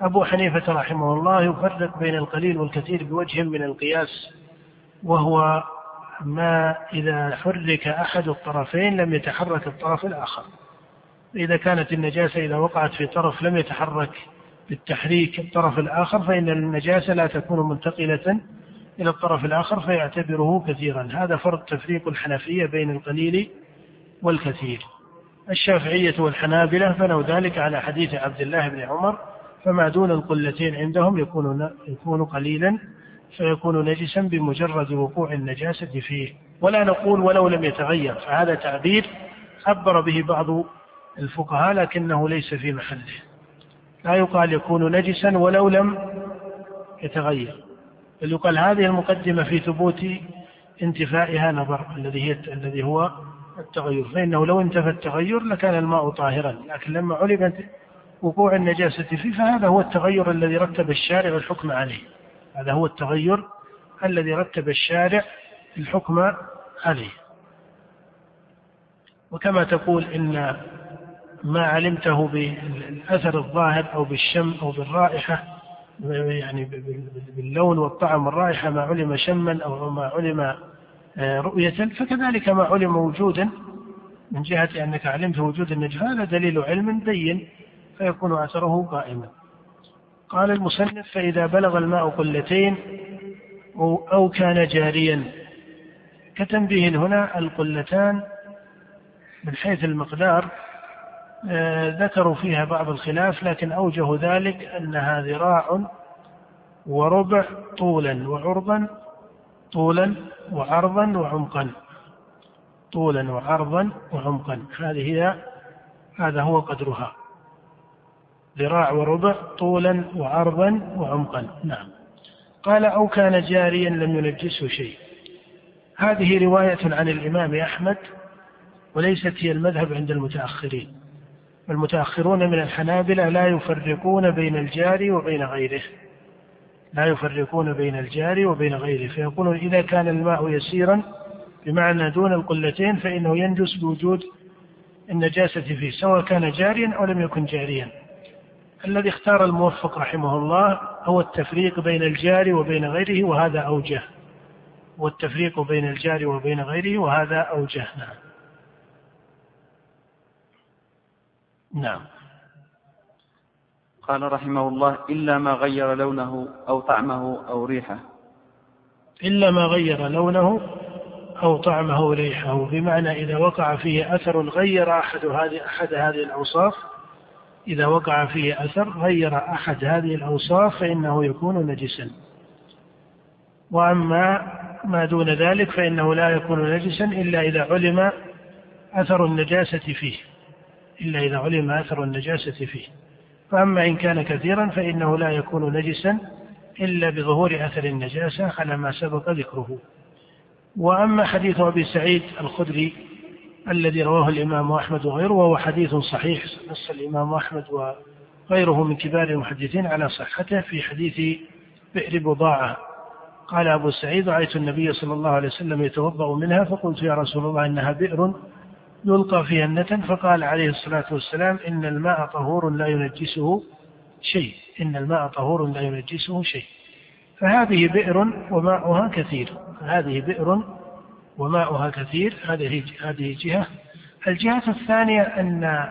أبو حنيفة رحمه الله يفرق بين القليل والكثير بوجه من القياس وهو ما إذا حرك أحد الطرفين لم يتحرك الطرف الآخر. إذا كانت النجاسة إذا وقعت في طرف لم يتحرك بالتحريك الطرف الآخر فإن النجاسة لا تكون منتقلة إلى الطرف الآخر فيعتبره كثيرا. هذا فرق تفريق الحنفية بين القليل والكثير. الشافعية والحنابلة بنوا ذلك على حديث عبد الله بن عمر فما دون القلتين عندهم يكون يكون قليلا فيكون نجسا بمجرد وقوع النجاسة فيه. ولا نقول ولو لم يتغير فهذا تعبير عبر به بعض الفقهاء لكنه ليس في محله. لا يقال يكون نجسا ولو لم يتغير. بل يقال هذه المقدمة في ثبوت انتفائها نظر الذي هي الذي هو التغير. فإنه لو انتفى التغير لكان الماء طاهرا لكن لما علم وقوع النجاسة فيه فهذا هو التغير الذي رتب الشارع الحكم عليه. هذا هو التغير الذي رتب الشارع الحكم عليه. وكما تقول إن ما علمته بالأثر الظاهر أو بالشم أو بالرائحة يعني باللون والطعم والرائحة ما علم شما أو ما علم آه، رؤية فكذلك ما علم وجودا من جهة أنك علمت وجود النجم هذا دليل علم بين فيكون أثره قائما. قال المصنف فإذا بلغ الماء قلتين أو كان جاريا. كتنبيه هنا القلتان من حيث المقدار آه، ذكروا فيها بعض الخلاف لكن أوجه ذلك أنها ذراع وربع طولا وعرضا طولا وعرضا وعمقا. طولا وعرضا وعمقا. هذه هي هذا هو قدرها. ذراع وربع طولا وعرضا وعمقا. نعم. قال أو كان جاريا لم ينجسه شيء. هذه رواية عن الإمام أحمد وليست هي المذهب عند المتأخرين. المتأخرون من الحنابلة لا يفرقون بين الجاري وبين غيره. لا يفرقون بين الجاري وبين غيره. فيقولون إذا كان الماء يسيرا بمعنى دون القلتين فإنه ينجس بوجود النجاسة فيه سواء كان جاريا أو لم يكن جاريا. الذي اختار الموفق رحمه الله هو التفريق بين الجاري وبين غيره وهذا أوجه. والتفريق بين الجاري وبين غيره وهذا أوجه. نعم. نعم. قال رحمه الله إلا ما غير لونه أو طعمه أو ريحه. إلا ما غير لونه أو طعمه ريحه. بمعنى إذا وقع فيه أثر غير أحد هذه أحد هذه الأوصاف إذا وقع فيه أثر غير أحد هذه الأوصاف فإنه يكون نجسا. وأما ما دون ذلك فإنه لا يكون نجسا إلا إذا علم أثر النجاسة فيه إلا إذا علم أثر النجاسة فيه. فأما إن كان كثيرا فإنه لا يكون نجسا إلا بظهور أثر النجاسة على ما سبق ذكره. وأما حديث أبي سعيد الخدري الذي رواه الإمام أحمد وغيره وهو حديث صحيح نص الإمام أحمد وغيره من كبار المحدثين على صحته في حديث بئر بضاعة. قال أبو سعيد رأيت النبي صلى الله عليه وسلم يتوضأ منها فقلت يا رسول الله إنها بئر يلقى فيها النتن. فقال عليه الصلاة والسلام إن الماء طهور لا ينجسه شيء. إن الماء طهور لا ينجسه شيء. فهذه بئر وماؤها كثير. هذه بئر وماؤها كثير. هذه هذه جهة. الجهة الثانية أن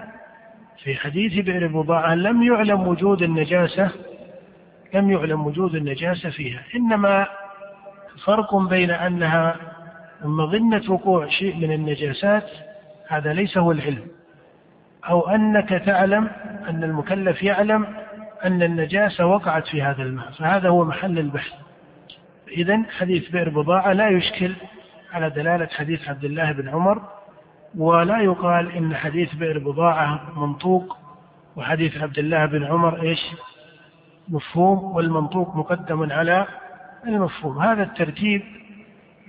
في حديث بئر بضاعة لم يعلم وجود النجاسة لم يعلم وجود النجاسة فيها. إنما فرق بين أنها مظنة وقوع شيء من النجاسات هذا ليس هو العلم. أو أنك تعلم أن المكلف يعلم أن النجاسة وقعت في هذا الماء فهذا هو محل البحث. إذا حديث بئر بضاعة لا يشكل على دلالة حديث عبد الله بن عمر ولا يقال إن حديث بئر بضاعة منطوق وحديث عبد الله بن عمر إيش؟ مفهوم والمنطوق مقدم على المفهوم. هذا الترتيب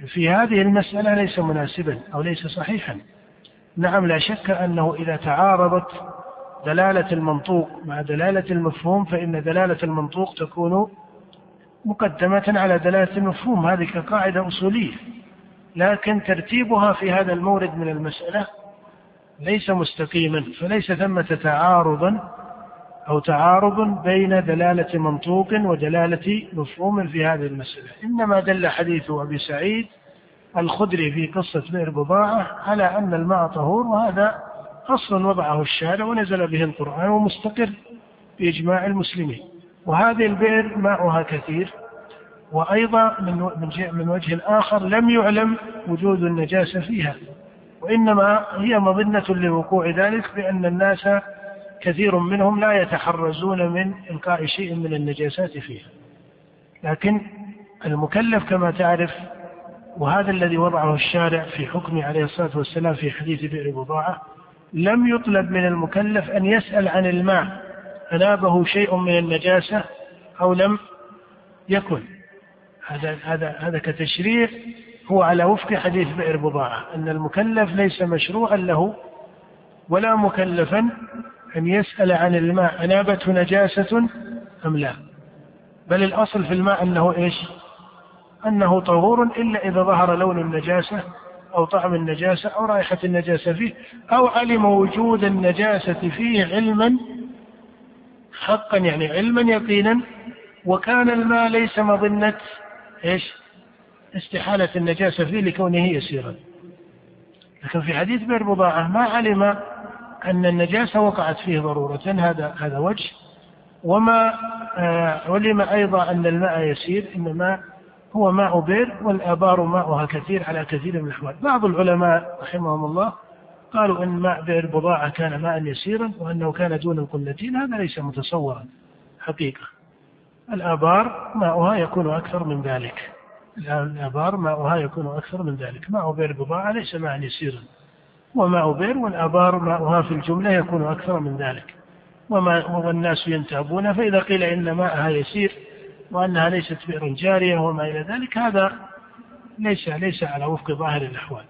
في هذه المسألة ليس مناسبا أو ليس صحيحا. نعم لا شك أنه إذا تعارضت دلالة المنطوق مع دلالة المفهوم فإن دلالة المنطوق تكون مقدمة على دلالة المفهوم. هذه كقاعدة أصولية. لكن ترتيبها في هذا المورد من المسألة ليس مستقيما فليس ثمة تعارض أو تعارض بين دلالة منطوق ودلالة مفهوم في هذه المسألة. إنما دل حديث أبي سعيد الخدري في قصة بئر بضاعة على أن الماء طهور وهذا أصل وضعه الشارع ونزل به القرآن ومستقر بإجماع المسلمين. وهذه البئر ماؤها كثير. وأيضا من من وجه آخر لم يعلم وجود النجاسة فيها وإنما هي مظنة لوقوع ذلك بأن الناس كثير منهم لا يتحرزون من إلقاء شيء من النجاسات فيها. لكن المكلف كما تعرف وهذا الذي وضعه الشارع في حكمه عليه الصلاة والسلام في حديث بئر بضاعة لم يطلب من المكلف أن يسأل عن الماء أنابه شيء من النجاسة أو لم يكن. هذا هذا هذا كتشريع هو على وفق حديث بئر بضاعة أن المكلف ليس مشروعا له ولا مكلفا أن يسأل عن الماء أنابته نجاسة أم لا. بل الأصل في الماء أنه إيش؟ أنه طهور إلا إذا ظهر لون النجاسة أو طعم النجاسة أو رائحة النجاسة فيه أو علم وجود النجاسة فيه علما حقا يعني علما يقينا وكان الماء ليس مظنة إيش؟ استحالة النجاسة فيه لكونه يسيرا. لكن في حديث بئر بضاعة ما علم أن النجاسة وقعت فيه ضرورة. هذا هذا وجه. وما آه، علم أيضا أن الماء يسير إنما هو ماء بئر والآبار ماؤها كثير على كثير من الأحوال. بعض العلماء رحمهم الله قالوا أن ماء بئر بضاعة كان ماء يسيرا وأنه كان دون القلتين. هذا ليس متصورا حقيقة. الآبار ماؤها يكون أكثر من ذلك. الآبار ماؤها يكون أكثر من ذلك. ماء بئر بضاعة ليس ماء يسيرا وماء بئر والآبار ماؤها في الجملة يكون أكثر من ذلك. وما والناس ينتابون فإذا قيل إن ماءها يسير وأنها ليست بئر جارية وما إلى ذلك هذا ليس ليس على وفق ظاهر الأحوال.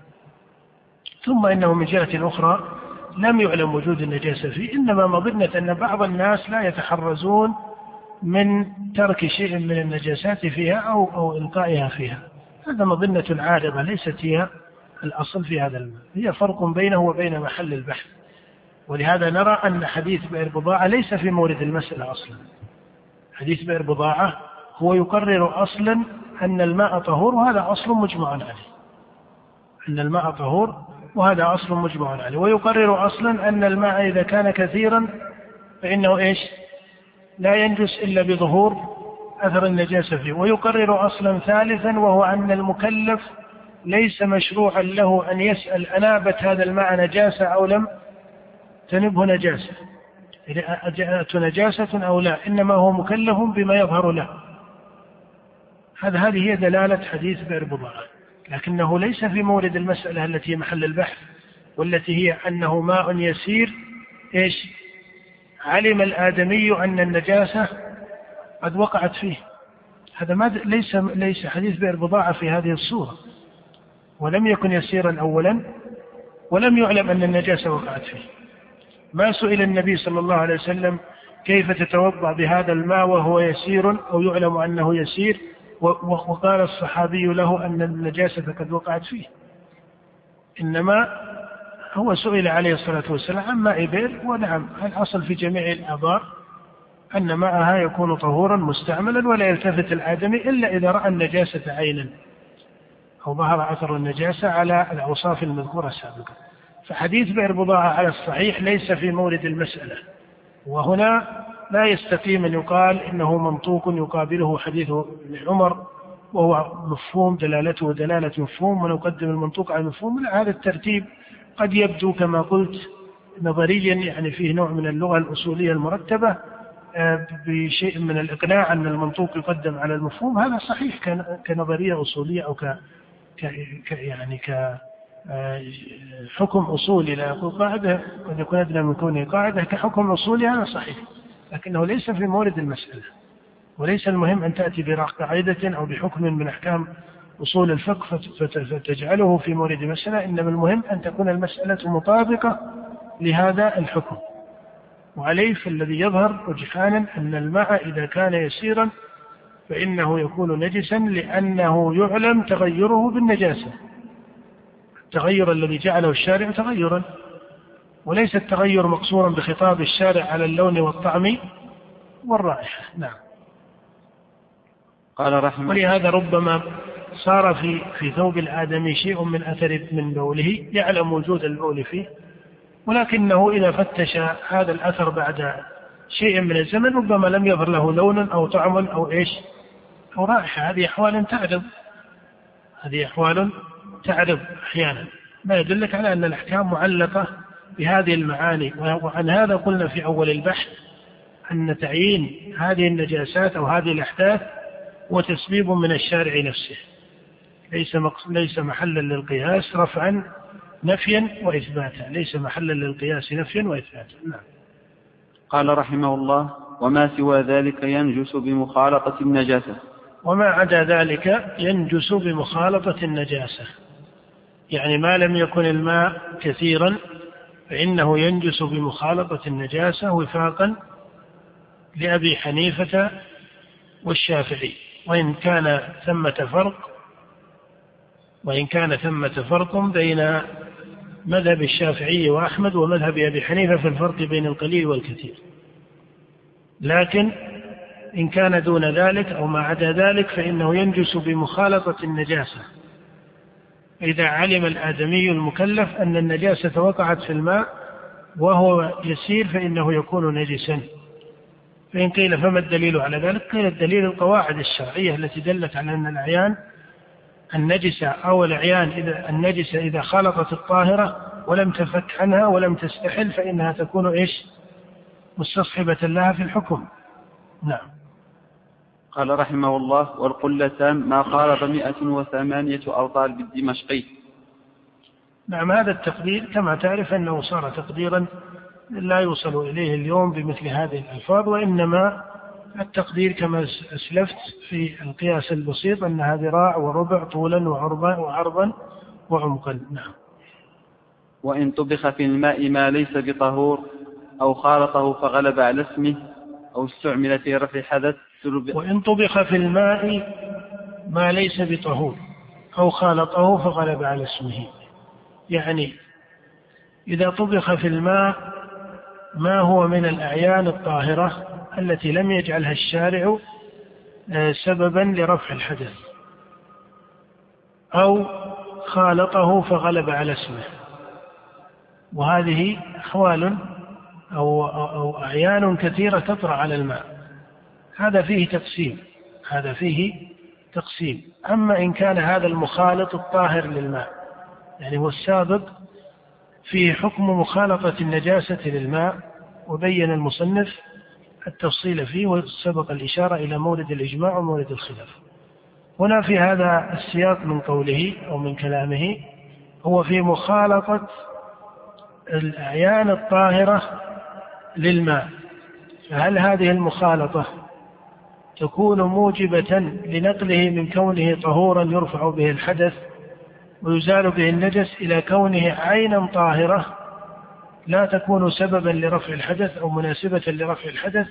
ثم إنه من جهة أخرى لم يعلم وجود النجاسة فيه إنما مظنة أن بعض الناس لا يتحرزون من ترك شيء من النجاسات فيها أو أو إلقائها فيها. هذا مظنة عارضة ليست هي الأصل في هذا الماء هي فرق بينه وبين محل البحث. ولهذا نرى أن حديث بئر بضاعة ليس في مورد المسألة أصلا. حديث بئر بضاعة هو يقرر أصلا أن الماء طهور وهذا أصل مجمع عليه. أن الماء طهور وهذا أصل مجمع عليه. ويقرر أصلا أن الماء إذا كان كثيرا فإنه إيش؟ لا ينجس إلا بظهور أثر النجاسة فيه ويقرر أصلا ثالثا وهو أن المكلف ليس مشروعا له أن يسأل أنابت هذا الماء نجاسة أو لم تنبه نجاسة. جاءت نجاسة أو لا إنما هو مكلف بما يظهر له. هذا هذه هي دلالة حديث بئر بضاعة. لكنه ليس في مورد المسألة التي محل البحث والتي هي أنه ماء يسير إيش؟ علم الآدمي أن النجاسة قد وقعت فيه. هذا ما ليس ليس حديث بئر بضاعة في هذه الصورة. ولم يكن يسيرا أولا ولم يعلم أن النجاسة وقعت فيه. ما سئل النبي صلى الله عليه وسلم كيف تتوضأ بهذا الماء وهو يسير أو يعلم أنه يسير؟ وقال الصحابي له أن النجاسة قد وقعت فيه. إنما هو سئل عليه الصلاة والسلام عن ماء بئر ونعم. الأصل في جميع الآبار أن ماءها يكون طهورا مستعملا ولا يلتفت الآدمي إلا إذا رأى النجاسة عينا أو ظهر أثر النجاسة على الأوصاف المذكورة سابقا. فحديث بئر بضاعة على الصحيح ليس في مورد المسألة وهنا لا يستقيم أن يقال إنه منطوق يقابله حديث ابن عمر وهو مفهوم دلالته دلالة مفهوم ونقدم المنطوق على المفهوم لا هذا الترتيب قد يبدو كما قلت نظريا يعني فيه نوع من اللغة الأصولية المرتبة آه، بشيء من الإقناع أن المنطوق يقدم على المفهوم. هذا صحيح كنظرية أصولية أو ك يعني ك آه، حكم أصولي لا يقول قاعدة قد يكون أدنى من كونه قاعدة كحكم أصولي هذا صحيح لكنه ليس في مورد المسألة وليس المهم أن تأتي بقاعدة أو بحكم من أحكام أصول الفقه فتجعله في مورد مسألة. إنما المهم أن تكون المسألة مطابقة لهذا الحكم. وعليه فالذي يظهر رجحانا أن الماء إذا كان يسيرا فإنه يكون نجسا لأنه يعلم تغيره بالنجاسة. التغير الذي جعله الشارع تغيرا وليس التغير مقصورا بخطاب الشارع على اللون والطعم والرائحة. نعم. قال رحمه ولهذا ربما صار في في ثوب الآدمي شيء من أثر من بوله يعلم وجود البول فيه. ولكنه إذا فتش هذا الأثر بعد شيء من الزمن ربما لم يظهر له لون أو طعم أو إيش أو رائحة. هذه أحوال تعرض. هذه أحوال تعرض أحيانا. ما يدلك على أن الأحكام معلقة بهذه المعاني. وعن هذا قلنا في أول البحث أن تعيين هذه النجاسات أو هذه الأحداث هو تسبيب من الشارع نفسه. ليس ليس محلا للقياس رفعا نفيا وإثباتا. ليس محلا للقياس نفيا وإثباتا. نعم. قال رحمه الله وما سوى ذلك ينجس بمخالطة النجاسة. وما عدا ذلك ينجس بمخالطة النجاسة. يعني ما لم يكن الماء كثيرا فإنه ينجس بمخالطة النجاسة وفاقا لأبي حنيفة والشافعي. وإن كان ثمة فرق وإن كان ثمة فرق بين مذهب الشافعي وأحمد ومذهب أبي حنيفة في الفرق بين القليل والكثير. لكن إن كان دون ذلك أو ما عدا ذلك فإنه ينجس بمخالطة النجاسة. إذا علم الآدمي المكلف أن النجاسة وقعت في الماء وهو يسير فإنه يكون نجسا. فإن قيل فما الدليل على ذلك؟ قيل الدليل القواعد الشرعية التي دلت على أن الأعيان النجسة أو الأعيان إذا النجسة إذا خلطت الطاهرة ولم تفك عنها ولم تستحل فإنها تكون إيش؟ مستصحبة لها في الحكم. نعم. قال رحمه الله والقلتان ما قارب مئة وثمانية أوطال بالدمشقي نعم هذا التقدير كما تعرف أنه صار تقديرا لا يوصل إليه اليوم بمثل هذه الألفاظ وإنما التقدير كما أسلفت في القياس البسيط أنها ذراع وربع طولا وعرضا وعرضا وعمقا. نعم. وإن طبخ في الماء ما ليس بطهور أو خالطه فغلب على اسمه أو استعمل في رفع حدث وإن طبخ في الماء ما ليس بطهور أو خالطه فغلب على اسمه. يعني إذا طبخ في الماء ما هو من الأعيان الطاهرة؟ التي لم يجعلها الشارع آه، سببا لرفع الحدث. أو خالطه فغلب على اسمه. وهذه أحوال أو, أو أعيان كثيرة تطرأ على الماء. هذا فيه تقسيم. هذا فيه تقسيم. أما إن كان هذا المخالط الطاهر للماء يعني هو السابق فيه حكم مخالطة النجاسة للماء وبين المصنف التفصيل فيه وسبق الإشارة إلى مورد الإجماع ومورد الخلاف. هنا في هذا السياق من قوله أو من كلامه هو في مخالطة الأعيان الطاهرة للماء. فهل هذه المخالطة تكون موجبة لنقله من كونه طهورا يرفع به الحدث ويزال به النجس إلى كونه عينا طاهرة لا تكون سببا لرفع الحدث أو مناسبة لرفع الحدث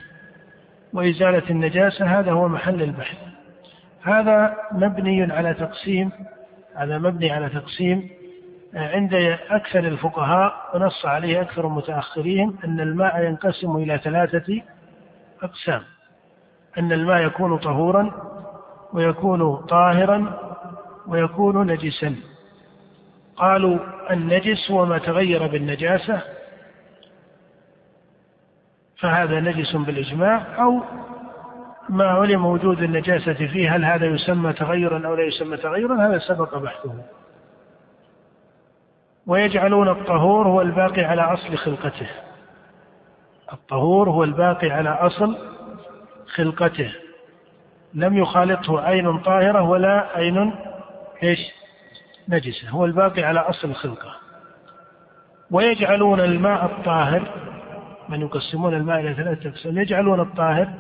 وإزالة النجاسة هذا هو محل البحث. هذا مبني على تقسيم هذا مبني على تقسيم عند أكثر الفقهاء ونص عليه أكثر متأخرين أن الماء ينقسم إلى ثلاثة أقسام. أن الماء يكون طهورا ويكون طاهرا ويكون نجسا. قالوا النجس هو ما تغير بالنجاسة فهذا نجس بالإجماع أو ما علم وجود النجاسة فيه هل هذا يسمى تغيرا أو لا يسمى تغيرا؟ هذا سبق بحثه. ويجعلون الطهور هو الباقي على أصل خلقته. الطهور هو الباقي على أصل خلقته. لم يخالطه عين طاهرة ولا عين إيش؟ نجسة. هو الباقي على أصل الخلقة ويجعلون الماء الطاهر من يقسمون الماء إلى ثلاثة أقسام يجعلون الطاهر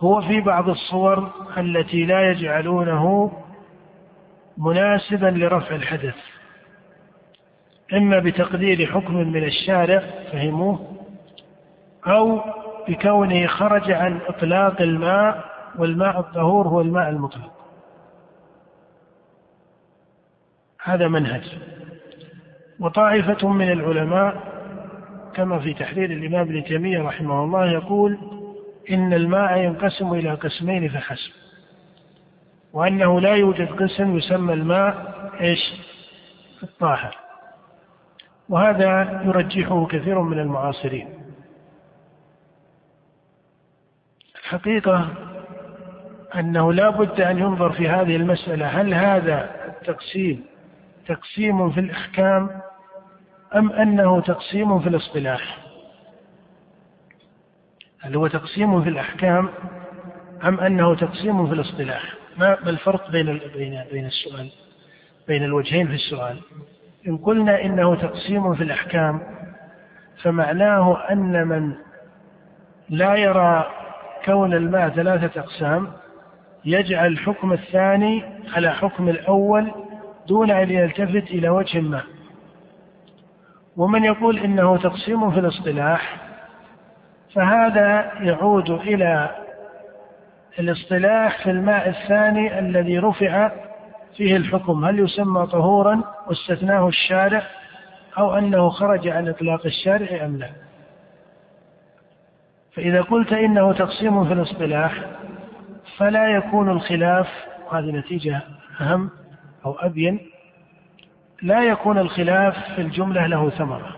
هو في بعض الصور التي لا يجعلونه مناسبا لرفع الحدث. إما بتقدير حكم من الشارع فهموه أو بكونه خرج عن إطلاق الماء والماء الطهور هو الماء المطلق. هذا منهج. وطائفة من العلماء كما في تحرير الإمام ابن تيمية رحمه الله يقول إن الماء ينقسم إلى قسمين فحسب. وأنه لا يوجد قسم يسمى الماء إيش؟ الطاهر. وهذا يرجحه كثير من المعاصرين. الحقيقة أنه لا بد أن ينظر في هذه المسألة هل هذا التقسيم تقسيم في الإحكام أم أنه تقسيم في الاصطلاح؟ هل هو تقسيم في الأحكام أم أنه تقسيم في الاصطلاح؟ ما الفرق بين بين بين السؤال؟ بين الوجهين في السؤال. إن قلنا إنه تقسيم في الأحكام فمعناه أن من لا يرى كون الماء ثلاثة أقسام يجعل الحكم الثاني على حكم الأول دون أن يلتفت إلى وجه ما. ومن يقول إنه تقسيم في الاصطلاح فهذا يعود إلى الاصطلاح في الماء الثاني الذي رفع فيه الحكم. هل يسمى طهورا واستثناه الشارع أو أنه خرج عن إطلاق الشارع أم لا؟ فإذا قلت إنه تقسيم في الاصطلاح فلا يكون الخلاف وهذه نتيجة أهم أو أبين لا يكون الخلاف في الجملة له ثمرة.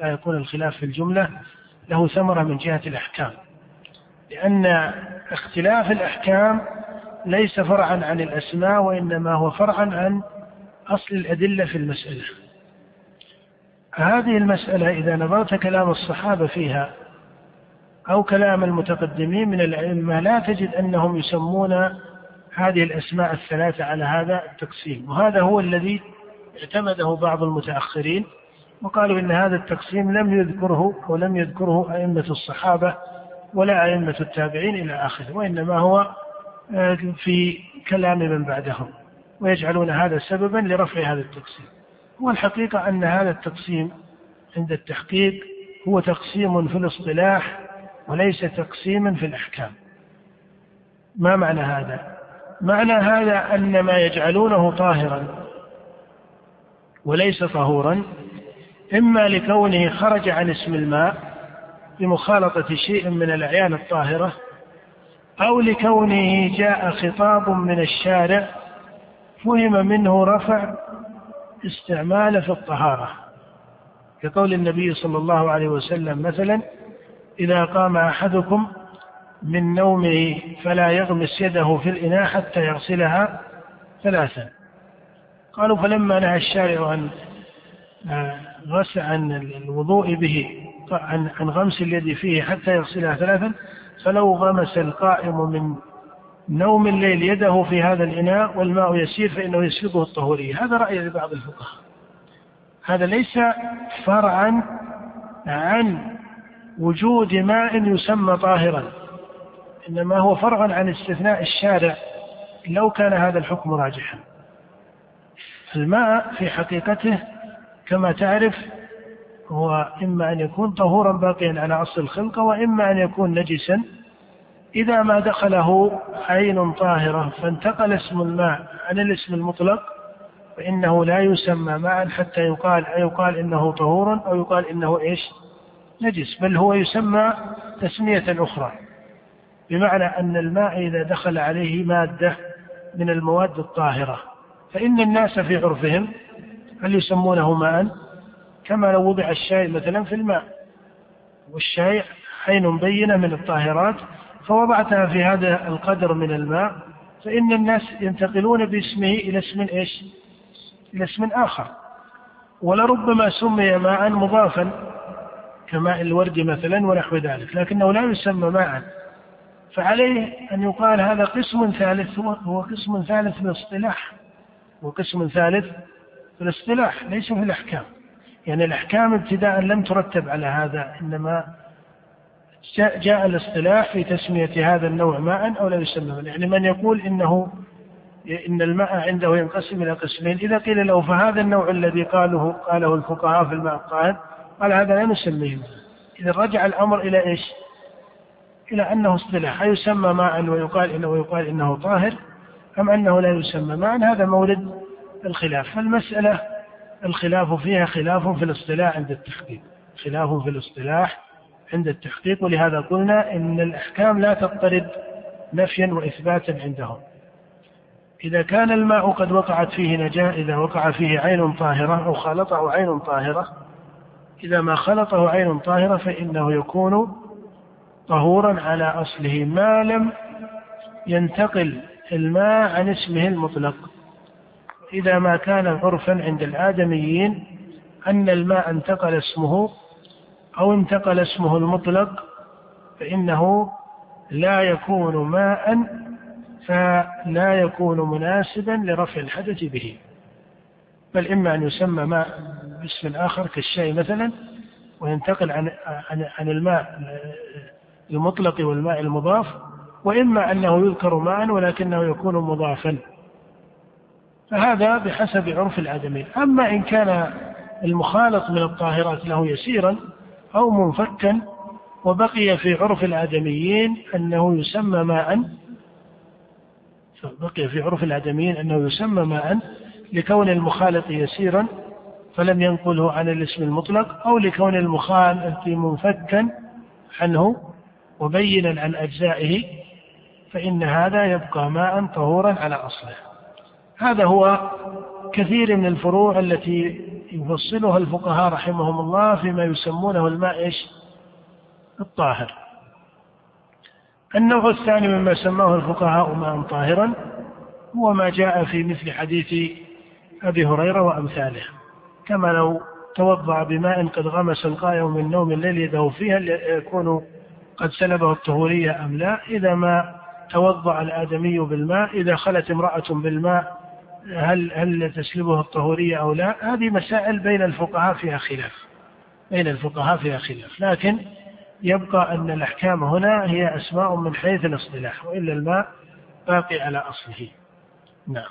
لا يكون الخلاف في الجملة له ثمرة من جهة الأحكام. لأن اختلاف الأحكام ليس فرعا عن الأسماء وإنما هو فرعا عن أصل الأدلة في المسألة. هذه المسألة إذا نظرت كلام الصحابة فيها أو كلام المتقدمين من الأئمة لا تجد أنهم يسمون هذه الأسماء الثلاثة على هذا التقسيم. وهذا هو الذي اعتمده بعض المتأخرين وقالوا إن هذا التقسيم لم يذكره ولم يذكره أئمة الصحابة ولا أئمة التابعين إلى آخره وإنما هو آه، في كلام من بعدهم ويجعلون هذا سببا لرفع هذا التقسيم. والحقيقة أن هذا التقسيم عند التحقيق هو تقسيم في الاصطلاح وليس تقسيما في الأحكام. ما معنى هذا؟ معنى هذا أن ما يجعلونه طاهرا. وليس طهورا إما لكونه خرج عن اسم الماء بمخالطة شيء من الأعيان الطاهرة أو لكونه جاء خطاب من الشارع فهم منه رفع استعماله في الطهارة. كقول النبي صلى الله عليه وسلم مثلا إذا قام أحدكم من نومه فلا يغمس يده في الإناء حتى يغسلها ثلاثا. قالوا فلما نهى الشارع عن آه، غسل عن الوضوء به عن عن غمس اليد فيه حتى يغسلها ثلاثا فلو غمس القائم من نوم الليل يده في هذا الإناء والماء يسير فإنه يسقطه الطهورية هذا رأي لبعض الفقهاء. هذا ليس فرعا عن وجود ماء يسمى طاهرا إنما هو فرع عن استثناء الشارع لو كان هذا الحكم راجحا. الماء في حقيقته كما تعرف هو إما أن يكون طهورا باقيا على أصل الخلقة وإما أن يكون نجسا. إذا ما دخله عين طاهرة فانتقل اسم الماء عن الاسم المطلق فإنه لا يسمى ماء حتى يقال يقال إنه طهور أو يقال إنه إيش؟ نجس بل هو يسمى تسمية أخرى. بمعنى أن الماء إذا دخل عليه مادة من المواد الطاهرة. فإن الناس في عرفهم هل يسمونه ماء؟ كما لو وضع الشاي مثلا في الماء. والشاي عين بينة من الطاهرات فوضعتها في هذا القدر من الماء فإن الناس ينتقلون باسمه إلى اسم إيش؟ إلى اسم آخر. ولربما سمي ماء مضافا كماء الورد مثلا ونحو ذلك لكنه لا يسمى ماء. فعليه أن يقال هذا قسم ثالث هو قسم ثالث في الاصطلاح وقسم ثالث في الاصطلاح ليس في الأحكام. يعني الأحكام ابتداء لم ترتب على هذا إنما جاء الاصطلاح في تسمية هذا النوع ماء أو لا يسمى. يعني من يقول إنه إن الماء عنده ينقسم إلى قسمين. إذا قيل له فهذا النوع الذي قاله قاله الفقهاء في الماء الطاهر قال هذا لا نسميه. إذا رجع الأمر إلى إيش؟ إلى أنه اصطلاح. أيسمى ماء ويقال إنه ويقال إنه طاهر؟ أم أنه لا يسمى؟ ماء هذا مورد الخلاف. فالمسألة الخلاف فيها خلاف في الاصطلاح عند التحقيق. خلاف في الاصطلاح عند التحقيق. ولهذا قلنا إن الأحكام لا تضطرد نفيا وإثباتا عندهم. إذا كان الماء قد وقعت فيه نجاة إذا وقع فيه عين طاهرة أو خلطه عين طاهرة إذا ما خلطه عين طاهرة فإنه يكون طهورا على أصله. ما لم ينتقل الماء عن اسمه المطلق. إذا ما كان عرفا عند الآدميين أن الماء انتقل اسمه أو انتقل اسمه المطلق فإنه لا يكون ماء فلا يكون مناسبا لرفع الحدث به. بل إما أن يسمى ماء باسم آخر كالشاي مثلا وينتقل عن عن الماء المطلق والماء المضاف وإما أنه يذكر ماء ولكنه يكون مضافا. فهذا بحسب عرف الآدمين أما إن كان المخالط من الطاهرات له يسيرا أو منفكا وبقي في عرف الآدميين أنه يسمى ماء بقي في عرف الآدميين أنه يسمى ماء لكون المخالط يسيرا فلم ينقله عن الاسم المطلق أو لكون المخالط منفكا عنه وبينا عن أجزائه فإن هذا يبقى ماء طهورا على أصله هذا هو كثير من الفروع التي يفصلها الفقهاء رحمهم الله فيما يسمونه الماء إيش؟ الطاهر. النوع الثاني مما سماه الفقهاء ماء طاهرا هو ما جاء في مثل حديث أبي هريرة وأمثاله كما لو توضأ بماء قد غمس القائم من نوم الليل يده فيها يكون قد سلبه الطهورية أم لا إذا ما توضأ الآدمي بالماء إذا خلت امرأة بالماء هل هل تسلبه الطهورية أو لا؟ هذه مسائل بين الفقهاء فيها خلاف. بين الفقهاء فيها خلاف. لكن يبقى أن الأحكام هنا هي أسماء من حيث الاصطلاح وإلا الماء باقي على أصله. نعم.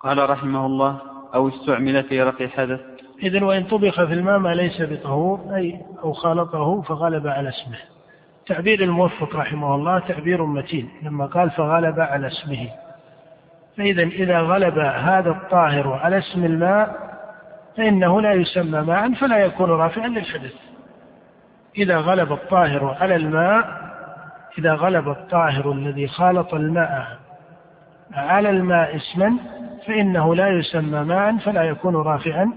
قال رحمه الله أو استعمل في رفع حدث؟ إذا وإن طبخ في الماء ما ليس بطهور أي أو خالطه فغلب على اسمه. تعبير الموفق رحمه الله تعبير متين لما قال فغلب على اسمه. فإذا إذا غلب هذا الطاهر على اسم الماء فإنه لا يسمى ماء فلا يكون رافعا للحدث. إذا غلب الطاهر على الماء إذا غلب الطاهر الذي خالط الماء على الماء اسما فإنه لا يسمى ماء فلا يكون رافعا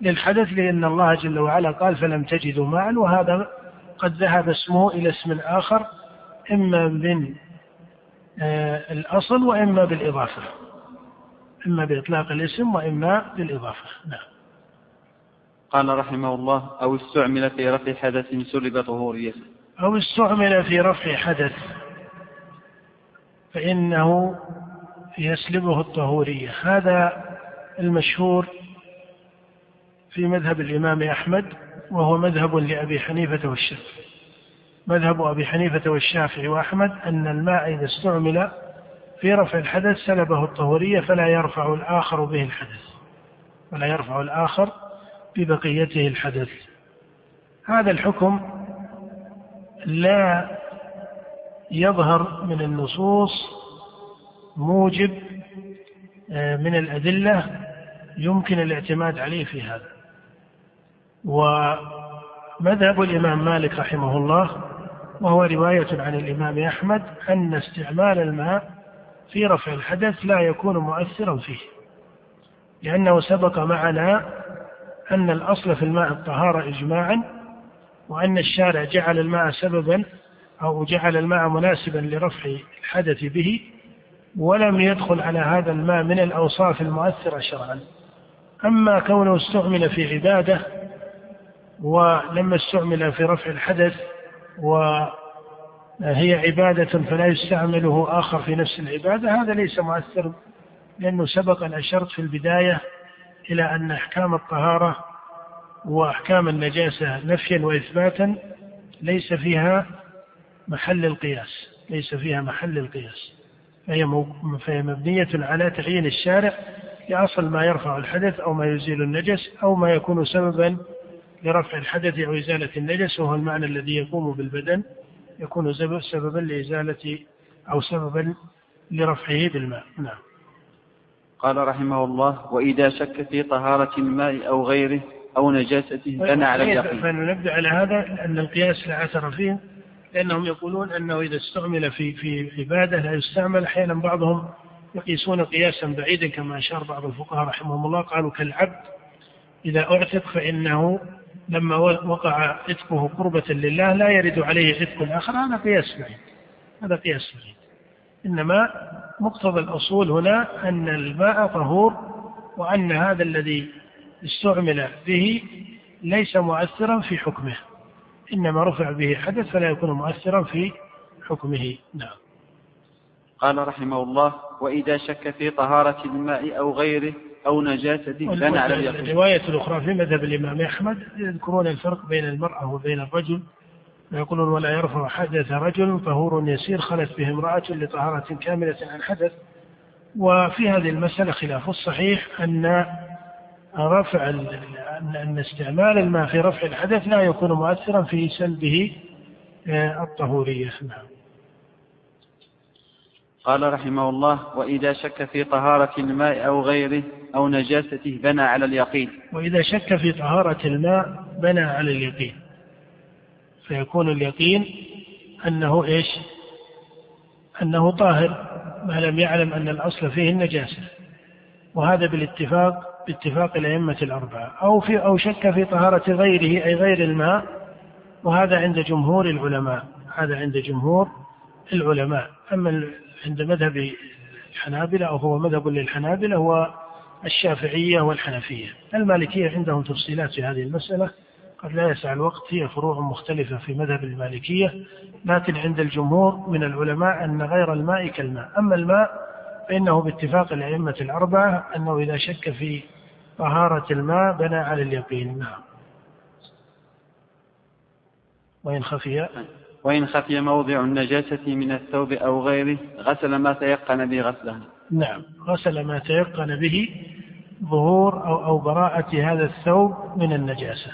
للحدث لأن الله جل وعلا قال فلم تجدوا ماء وهذا قد ذهب اسمه إلى اسم آخر إما من آه، الأصل وإما بالإضافة. إما بإطلاق الاسم وإما بالإضافة. نعم. قال رحمه الله أو استعمل في رفع حدث سلب طهوريته أو استعمل في رفع حدث فإنه يسلبه الطهورية. هذا المشهور في مذهب الإمام أحمد وهو مذهب لأبي حنيفة والشافعي. مذهب أبي حنيفة والشافعي وأحمد أن الماء إذا استعمل في رفع الحدث سلبه الطهورية فلا يرفع الآخر به الحدث. ولا يرفع الآخر ببقيته الحدث. هذا الحكم لا يظهر من النصوص موجب آه، من الأدلة يمكن الاعتماد عليه في هذا. ومذهب الإمام مالك رحمه الله وهو رواية عن الإمام أحمد أن استعمال الماء في رفع الحدث لا يكون مؤثرا فيه لأنه سبق معنا أن الأصل في الماء الطهارة إجماعا وأن الشارع جعل الماء سببا أو جعل الماء مناسبا لرفع الحدث به ولم يدخل على هذا الماء من الأوصاف المؤثرة شرعا. أما كونه استعمل في عبادة ولما استعمل في رفع الحدث وهي عبادة فلا يستعمله آخر في نفس العبادة هذا ليس مؤثر لأنه سبق أن أشرت في البداية إلى أن أحكام الطهارة وأحكام النجاسة نفيا وإثباتا ليس فيها محل القياس ليس فيها محل القياس. فهي, فهي مبنية على تعيين الشارع لأصل ما يرفع الحدث أو ما يزيل النجس أو ما يكون سببا لرفع الحدث أو إزالة النجس وهو المعنى الذي يقوم بالبدن يكون سببا لإزالة أو سببا لرفعه بالماء. نعم. قال رحمه الله وإذا شك في طهارة الماء أو غيره أو نجاسته بنى على اليقين. فنبدأ على هذا أن القياس لا أثر فيه لأنهم يقولون أنه إذا استعمل في في عبادة لا يستعمل. أحيانا بعضهم يقيسون قياسا بعيدا كما أشار بعض الفقهاء رحمهم الله قالوا كالعبد إذا أعتق فإنه لما وقع عتقه قربة لله لا يرد عليه عتق آخر هذا قياس بعيد هذا قياس بعيد. إنما مقتضى الأصول هنا أن الماء طهور وأن هذا الذي استعمل به ليس مؤثرا في حكمه إنما رفع به حدث فلا يكون مؤثرا في حكمه. نعم. قال رحمه الله وإذا شك في طهارة الماء أو غيره أو نجاسته بنى على اليقين الرواية الأخرى في مذهب الإمام أحمد يذكرون الفرق بين المرأة وبين الرجل. ويقولون ولا يرفع حدث رجل طهور يسير خلت به امرأة لطهارة كاملة عن حدث. وفي هذه المسألة خلاف. الصحيح أن رفع أن استعمال الماء في رفع الحدث لا يكون مؤثرا في سلبه آه، الطهورية. نعم. قال رحمه الله وإذا شك في طهارة الماء أو غيره أو نجاسته بنى على اليقين. وإذا شك في طهارة الماء بنى على اليقين. فيكون اليقين أنه إيش؟ أنه طاهر ما لم يعلم أن الأصل فيه النجاسة. وهذا بالاتفاق باتفاق الأئمة الأربعة. أو في أو شك في طهارة غيره أي غير الماء وهذا عند جمهور العلماء. هذا عند جمهور العلماء. أما عند مذهب الحنابلة أو هو مذهب للحنابلة هو الشافعية والحنفية. المالكية عندهم تفصيلات في هذه المسألة. قد لا يسع الوقت هي فروع مختلفة في مذهب المالكية لكن عند الجمهور من العلماء أن غير الماء كالماء. أما الماء فإنه باتفاق الأئمة الأربعة أنه إذا شك في طهارة الماء بنى على اليقين. نعم. وإن خفي. وإن خفي موضع النجاسة من الثوب أو غيره غسل ما تيقن به غسله. نعم غسل ما تيقن به ظهور أو, أو براءة هذا الثوب من النجاسة.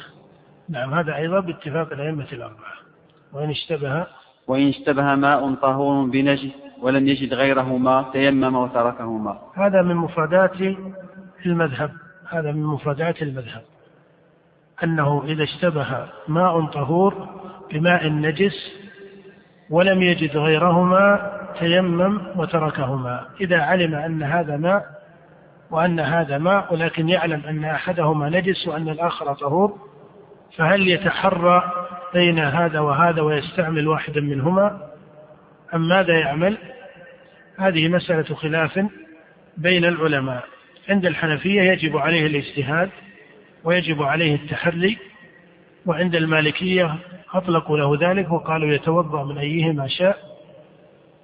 نعم هذا أيضا باتفاق الأئمة الأربعة. وإن اشتبه وإن اشتبه ماء طهور بنجس ولم يجد غيره ماء تيمم وتركه ماء هذا من مفردات المذهب. هذا من مفردات المذهب. أنه إذا اشتبه ماء طهور بماء نجس ولم يجد غيرهما تيمم وتركهما. إذا علم أن هذا ماء وأن هذا ماء ولكن يعلم أن أحدهما نجس وأن الآخر طهور فهل يتحرى بين هذا وهذا ويستعمل واحدا منهما؟ أم ماذا يعمل؟ هذه مسألة خلاف بين العلماء. عند الحنفية يجب عليه الاجتهاد ويجب عليه التحري وعند المالكية أطلقوا له ذلك وقالوا يتوضأ من أيهما شاء.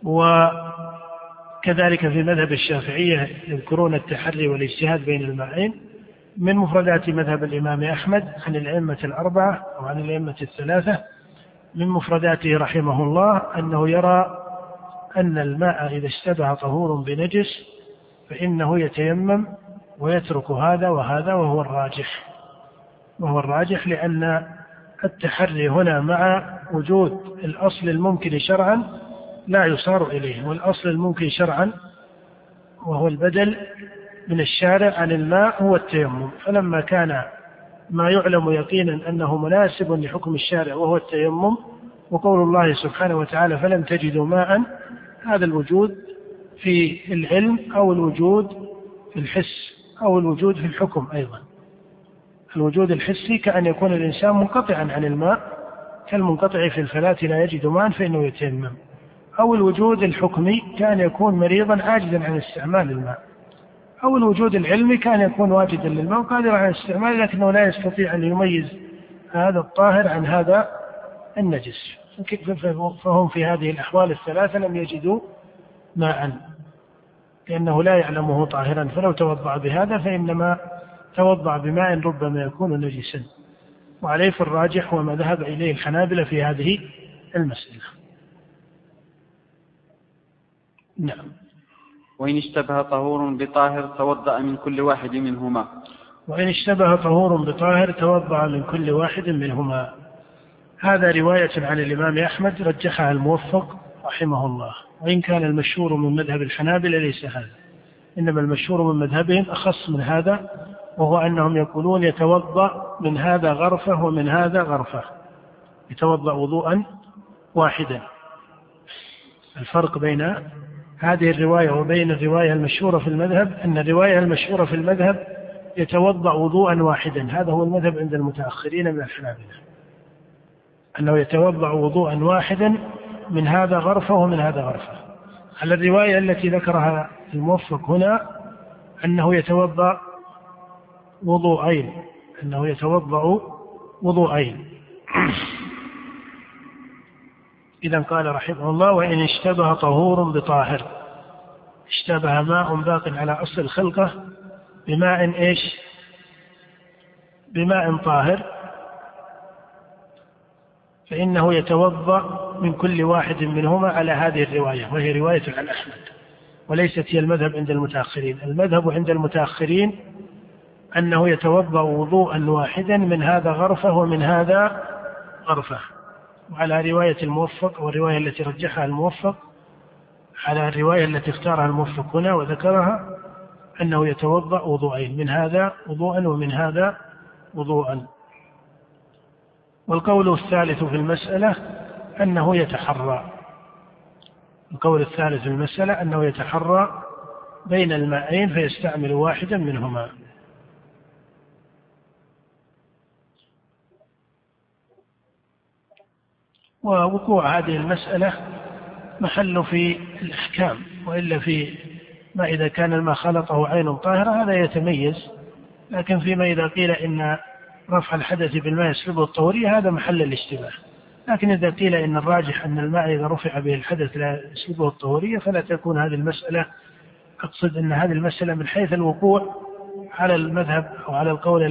وكذلك في مذهب الشافعية يذكرون التحري والاجتهاد بين الماءين من مفردات مذهب الإمام أحمد عن الأئمة الأربعة وعن الأئمة الثلاثة من مفرداته رحمه الله أنه يرى أن الماء إذا اشتبه طهور بنجس فإنه يتيمم ويترك هذا وهذا وهو الراجح. وهو الراجح لأن التحري هنا مع وجود الأصل الممكن شرعا لا يصار إليه والأصل الممكن شرعا وهو البدل من الشارع عن الماء هو التيمم. فلما كان ما يعلم يقينا أنه مناسب لحكم الشارع وهو التيمم وقول الله سبحانه وتعالى فلم تجدوا ماء هذا الوجود في العلم أو الوجود في الحس أو الوجود في الحكم أيضا. الوجود الحسي كأن يكون الإنسان منقطعا عن الماء. كالمنقطع في الفلاة لا يجد ماء فإنه يتيمم. أو الوجود الحكمي كأن يكون مريضا عاجزا عن استعمال الماء. أو الوجود العلمي كأن يكون واجدا للماء وقادرا على استعماله لكنه لا يستطيع أن يميز هذا الطاهر عن هذا النجس. فهم في هذه الأحوال الثلاثة لم يجدوا ماء. لأنه لا يعلمه طاهرا. فلو توضأ بهذا فإنما توضأ بماء ربما يكون نجسا. وعليه في الراجح وما ذهب إليه الحنابلة في هذه المسألة. نعم. وإن اشتبه طهور بطاهر توضأ من كل واحد منهما. وإن اشتبه طهور بطاهر توضأ من كل واحد منهما. هذا رواية عن الإمام أحمد رجحها الموفق رحمه الله. وإن كان المشهور من مذهب الحنابلة ليس هذا. إنما المشهور من مذهبهم أخص من هذا وهو أنهم يقولون يتوضأ من هذا غرفة ومن هذا غرفة. يتوضأ وضوءا واحدا. الفرق بين هذه الرواية وبين الرواية المشهورة في المذهب أن الرواية المشهورة في المذهب يتوضأ وضوءا واحدا. هذا هو المذهب عند المتأخرين من الحنابلة أنه يتوضأ وضوءا واحدا من هذا غرفة ومن هذا غرفة. على الرواية التي ذكرها الموفق هنا أنه يتوضأ وضوءين أنه يتوضأ وضوءين. إذا قال رحمه الله وإن اشتبه طهور بطاهر. اشتبه ماء باق على أصل الخلقة بماء إيش؟ بماء طاهر. فإنه يتوضأ من كل واحد منهما على هذه الرواية وهي رواية عن أحمد وليست هي المذهب عند المتأخرين. المذهب عند المتأخرين أنه يتوضأ وضوءا واحدا من هذا غرفة ومن هذا غرفة. وعلى رواية الموفق والرواية التي رجحها الموفق على الرواية التي اختارها الموفق هنا وذكرها أنه يتوضأ وضوءين من هذا وضوءا ومن هذا وضوءا. والقول الثالث في المسألة أنه يتحرى. القول الثالث في المسألة أنه يتحرى بين الماءين فيستعمل واحدا منهما. ووقوع هذه المسألة محل في الإحكام وإلا في ما إذا كان الماء خلطه عين طاهرة هذا يتميز. لكن فيما إذا قيل إن رفع الحدث بالماء يسلبه الطهورية هذا محل الاشتباه. لكن إذا قيل إن الراجح أن الماء إذا رفع به الحدث لا يسلبه الطهورية فلا تكون هذه المسألة أقصد أن هذه المسألة من حيث الوقوع على المذهب أو على القول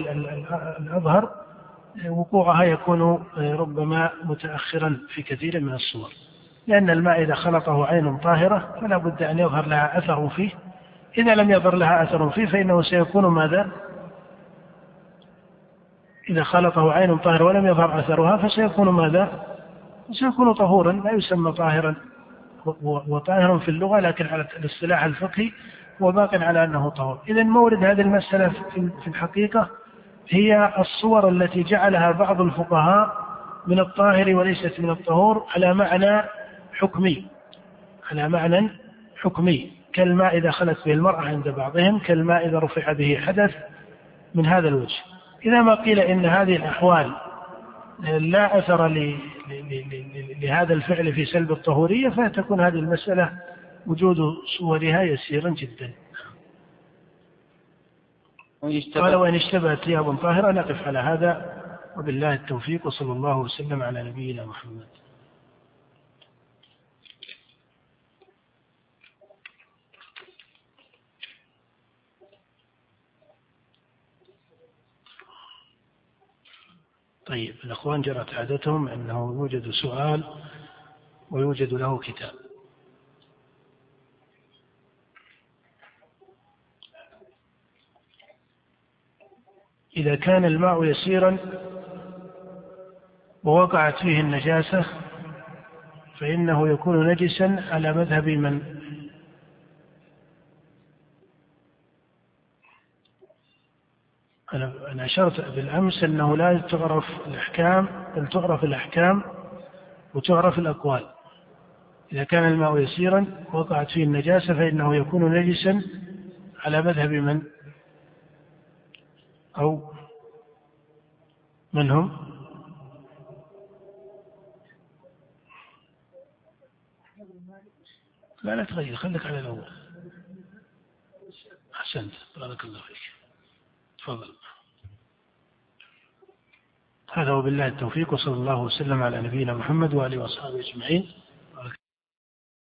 الأظهر وقوعها يكون ربما متأخرا في كثير من الصور. لأن الماء إذا خلطه عين طاهرة فلا بد أن يظهر لها أثر فيه. إذا لم يظهر لها أثر فيه فإنه سيكون ماذا؟ إذا خلطه عين طاهرة ولم يظهر أثرها فسيكون ماذا؟ سيكون طهورا لا يسمى طاهرا. وطاهر في اللغة لكن على الاصطلاح الفقهي هو باق على أنه طهور. إذا مورد هذه المسألة في الحقيقة؟ هي الصور التي جعلها بعض الفقهاء من الطاهر وليست من الطهور على معنى حكمي على معنى حكمي. كالماء إذا خلت به المرأة عند بعضهم كالماء إذا رفع به حدث من هذا الوجه. إذا ما قيل إن هذه الأحوال لا أثر لهذا الفعل في سلب الطهورية فتكون هذه المسألة وجود صورها يسيرا جدا. قال وإن اشتبهت ثياب طاهرة نقف على هذا وبالله التوفيق وصلى الله وسلم على نبينا محمد. طيب الأخوان جرت عادتهم أنه يوجد سؤال ويوجد له كتاب. إذا كان الماء يسيرا ووقعت فيه النجاسة فإنه يكون نجسا على مذهب من أنا أشرت بالأمس أنه لا تعرف الأحكام بل تعرف الأحكام وتعرف الأقوال إذا كان الماء يسيرا وقعت فيه النجاسة فإنه يكون نجسا على مذهب من؟ أو من هم؟ لا لا تغير خليك على الأول. أحسنت بارك الله فيك. تفضل. هذا وبالله التوفيق وصلى الله وسلم على نبينا محمد وآله وأصحابه أجمعين.